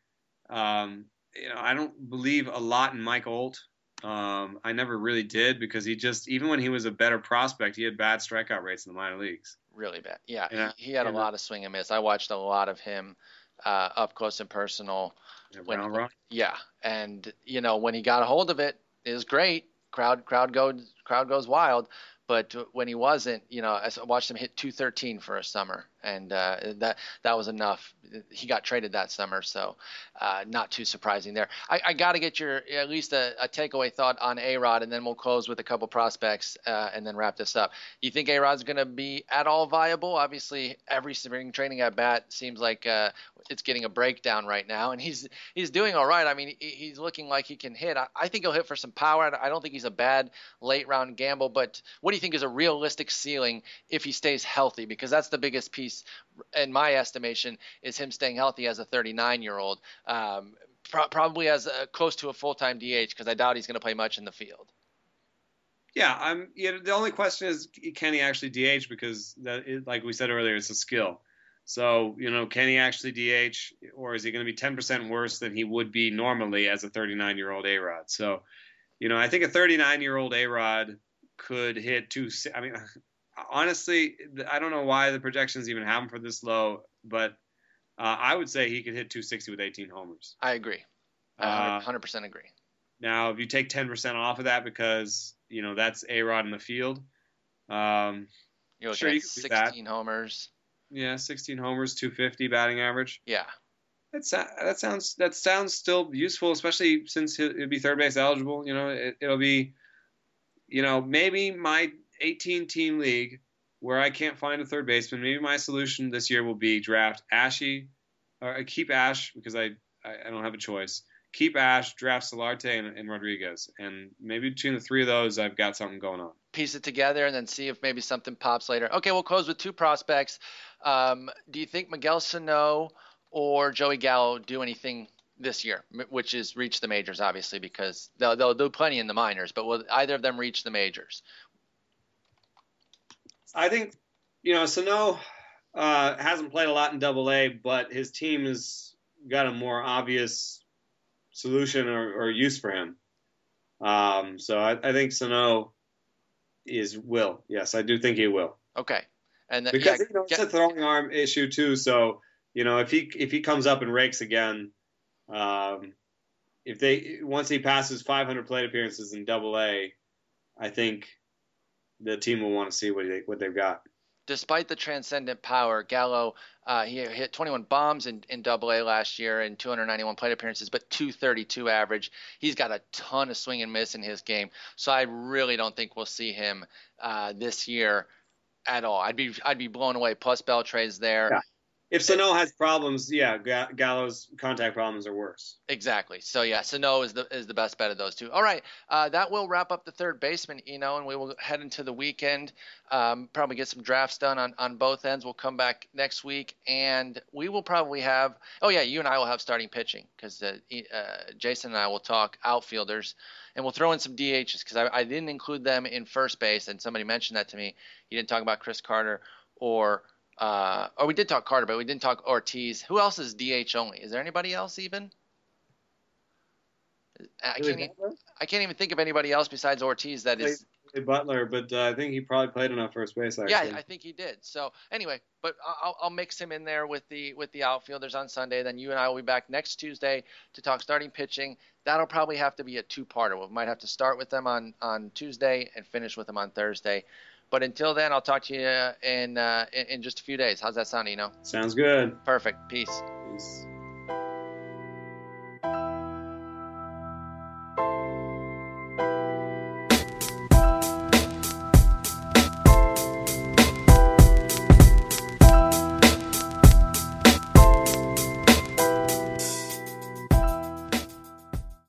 um, you know, I don't believe a lot in Mike Olt. Um, I never really did because he just even when he was a better prospect, he had bad strikeout rates in the minor leagues. Really bad. Yeah, Yeah, he, he had a lot of swing and miss. I watched a lot of him uh, up close and personal. Yeah, When- Round Rock. Yeah, and you know when he got a hold of it, it was great. Crowd crowd goes crowd goes wild. But when he wasn't, you know, I watched him hit 213 for a summer, and uh, that that was enough. He got traded that summer, so uh, not too surprising there. I, I got to get your at least a, a takeaway thought on A Rod, and then we'll close with a couple prospects, uh, and then wrap this up. You think A Rod's going to be at all viable? Obviously, every spring training at bat seems like uh, it's getting a breakdown right now, and he's he's doing all right. I mean, he's looking like he can hit. I, I think he'll hit for some power. I don't think he's a bad late round gamble, but what do you think is a realistic ceiling if he stays healthy? Because that's the biggest piece, in my estimation, is him staying healthy as a 39 year old. Um, pro- probably as a, close to a full time DH because I doubt he's going to play much in the field. Yeah, I'm. You know, the only question is, can he actually DH? Because that, is, like we said earlier, it's a skill. So you know, can he actually DH, or is he going to be 10% worse than he would be normally as a 39 year old A Rod? So, you know, I think a 39 year old A Rod could hit two. I mean, honestly, I don't know why the projections even have him for this low, but uh, I would say he could hit 260 with 18 homers. I agree. I Uh, 100 percent agree. Now, if you take 10% off of that because, you know, that's A Rod in the field, um, You're sure, you could do that. 16 homers. yeah, 16 homers, 250 batting average. Yeah. That, that sounds that sounds still useful, especially since he'll, he'll be third base eligible. You know, it, it'll be, you know, maybe my 18 team league where I can't find a third baseman. Maybe my solution this year will be draft Asche, or uh, keep Asche because I, I don't have a choice. Keep Asche, draft Solarte and, and Rodriguez, and maybe between the three of those, I've got something going on. piece it together and then see if maybe something pops later. Okay, we'll close with two prospects. Um, do you think Miguel Sano or Joey Gallo do anything this year, which is reach the majors, obviously, because they'll, they'll do plenty in the minors, but will either of them reach the majors? I think, you know, Sano uh, hasn't played a lot in Double A, but his team has got a more obvious solution or, or use for him. Um, so I, I think Sano is will. Yes, I do think he will. Okay. And Because yeah, you know it's a throwing arm issue too. So you know if he if he comes up and rakes again, um, if they once he passes 500 plate appearances in Double A, I think the team will want to see what they what they've got. despite the transcendent power, Gallo uh, he hit 21 bombs in, in Double A last year and 291 plate appearances, but 232 average. He's got a ton of swing and miss in his game, so I really don't think we'll see him uh, this year at all. I'd be I'd be blown away. Plus Beltre's there. Yeah. If Sano has problems, yeah, Gallo's contact problems are worse. Exactly. So yeah, Sano is the is the best bet of those two. All right, uh, that will wrap up the third baseman, Eno, and we will head into the weekend. Um, probably get some drafts done on on both ends. We'll come back next week, and we will probably have. Oh yeah, you and I will have starting pitching because uh, uh, Jason and I will talk outfielders, and we'll throw in some DHs because I, I didn't include them in first base, and somebody mentioned that to me. You didn't talk about Chris Carter or. Uh, or we did talk Carter, but we didn't talk Ortiz. Who else is DH only? Is there anybody else even? I can't. e- I can't even think of anybody else besides Ortiz that is. Butler, but uh, I think he probably played enough first base. Actually. Yeah, I think he did. So anyway, but I'll, I'll mix him in there with the with the outfielders on Sunday. Then you and I will be back next Tuesday to talk starting pitching. That'll probably have to be a two-parter. We might have to start with them on on Tuesday and finish with them on Thursday. But until then, I'll talk to you in uh, in, just a few days. How's that sound, Eno? Sounds good. Perfect. Peace. Peace.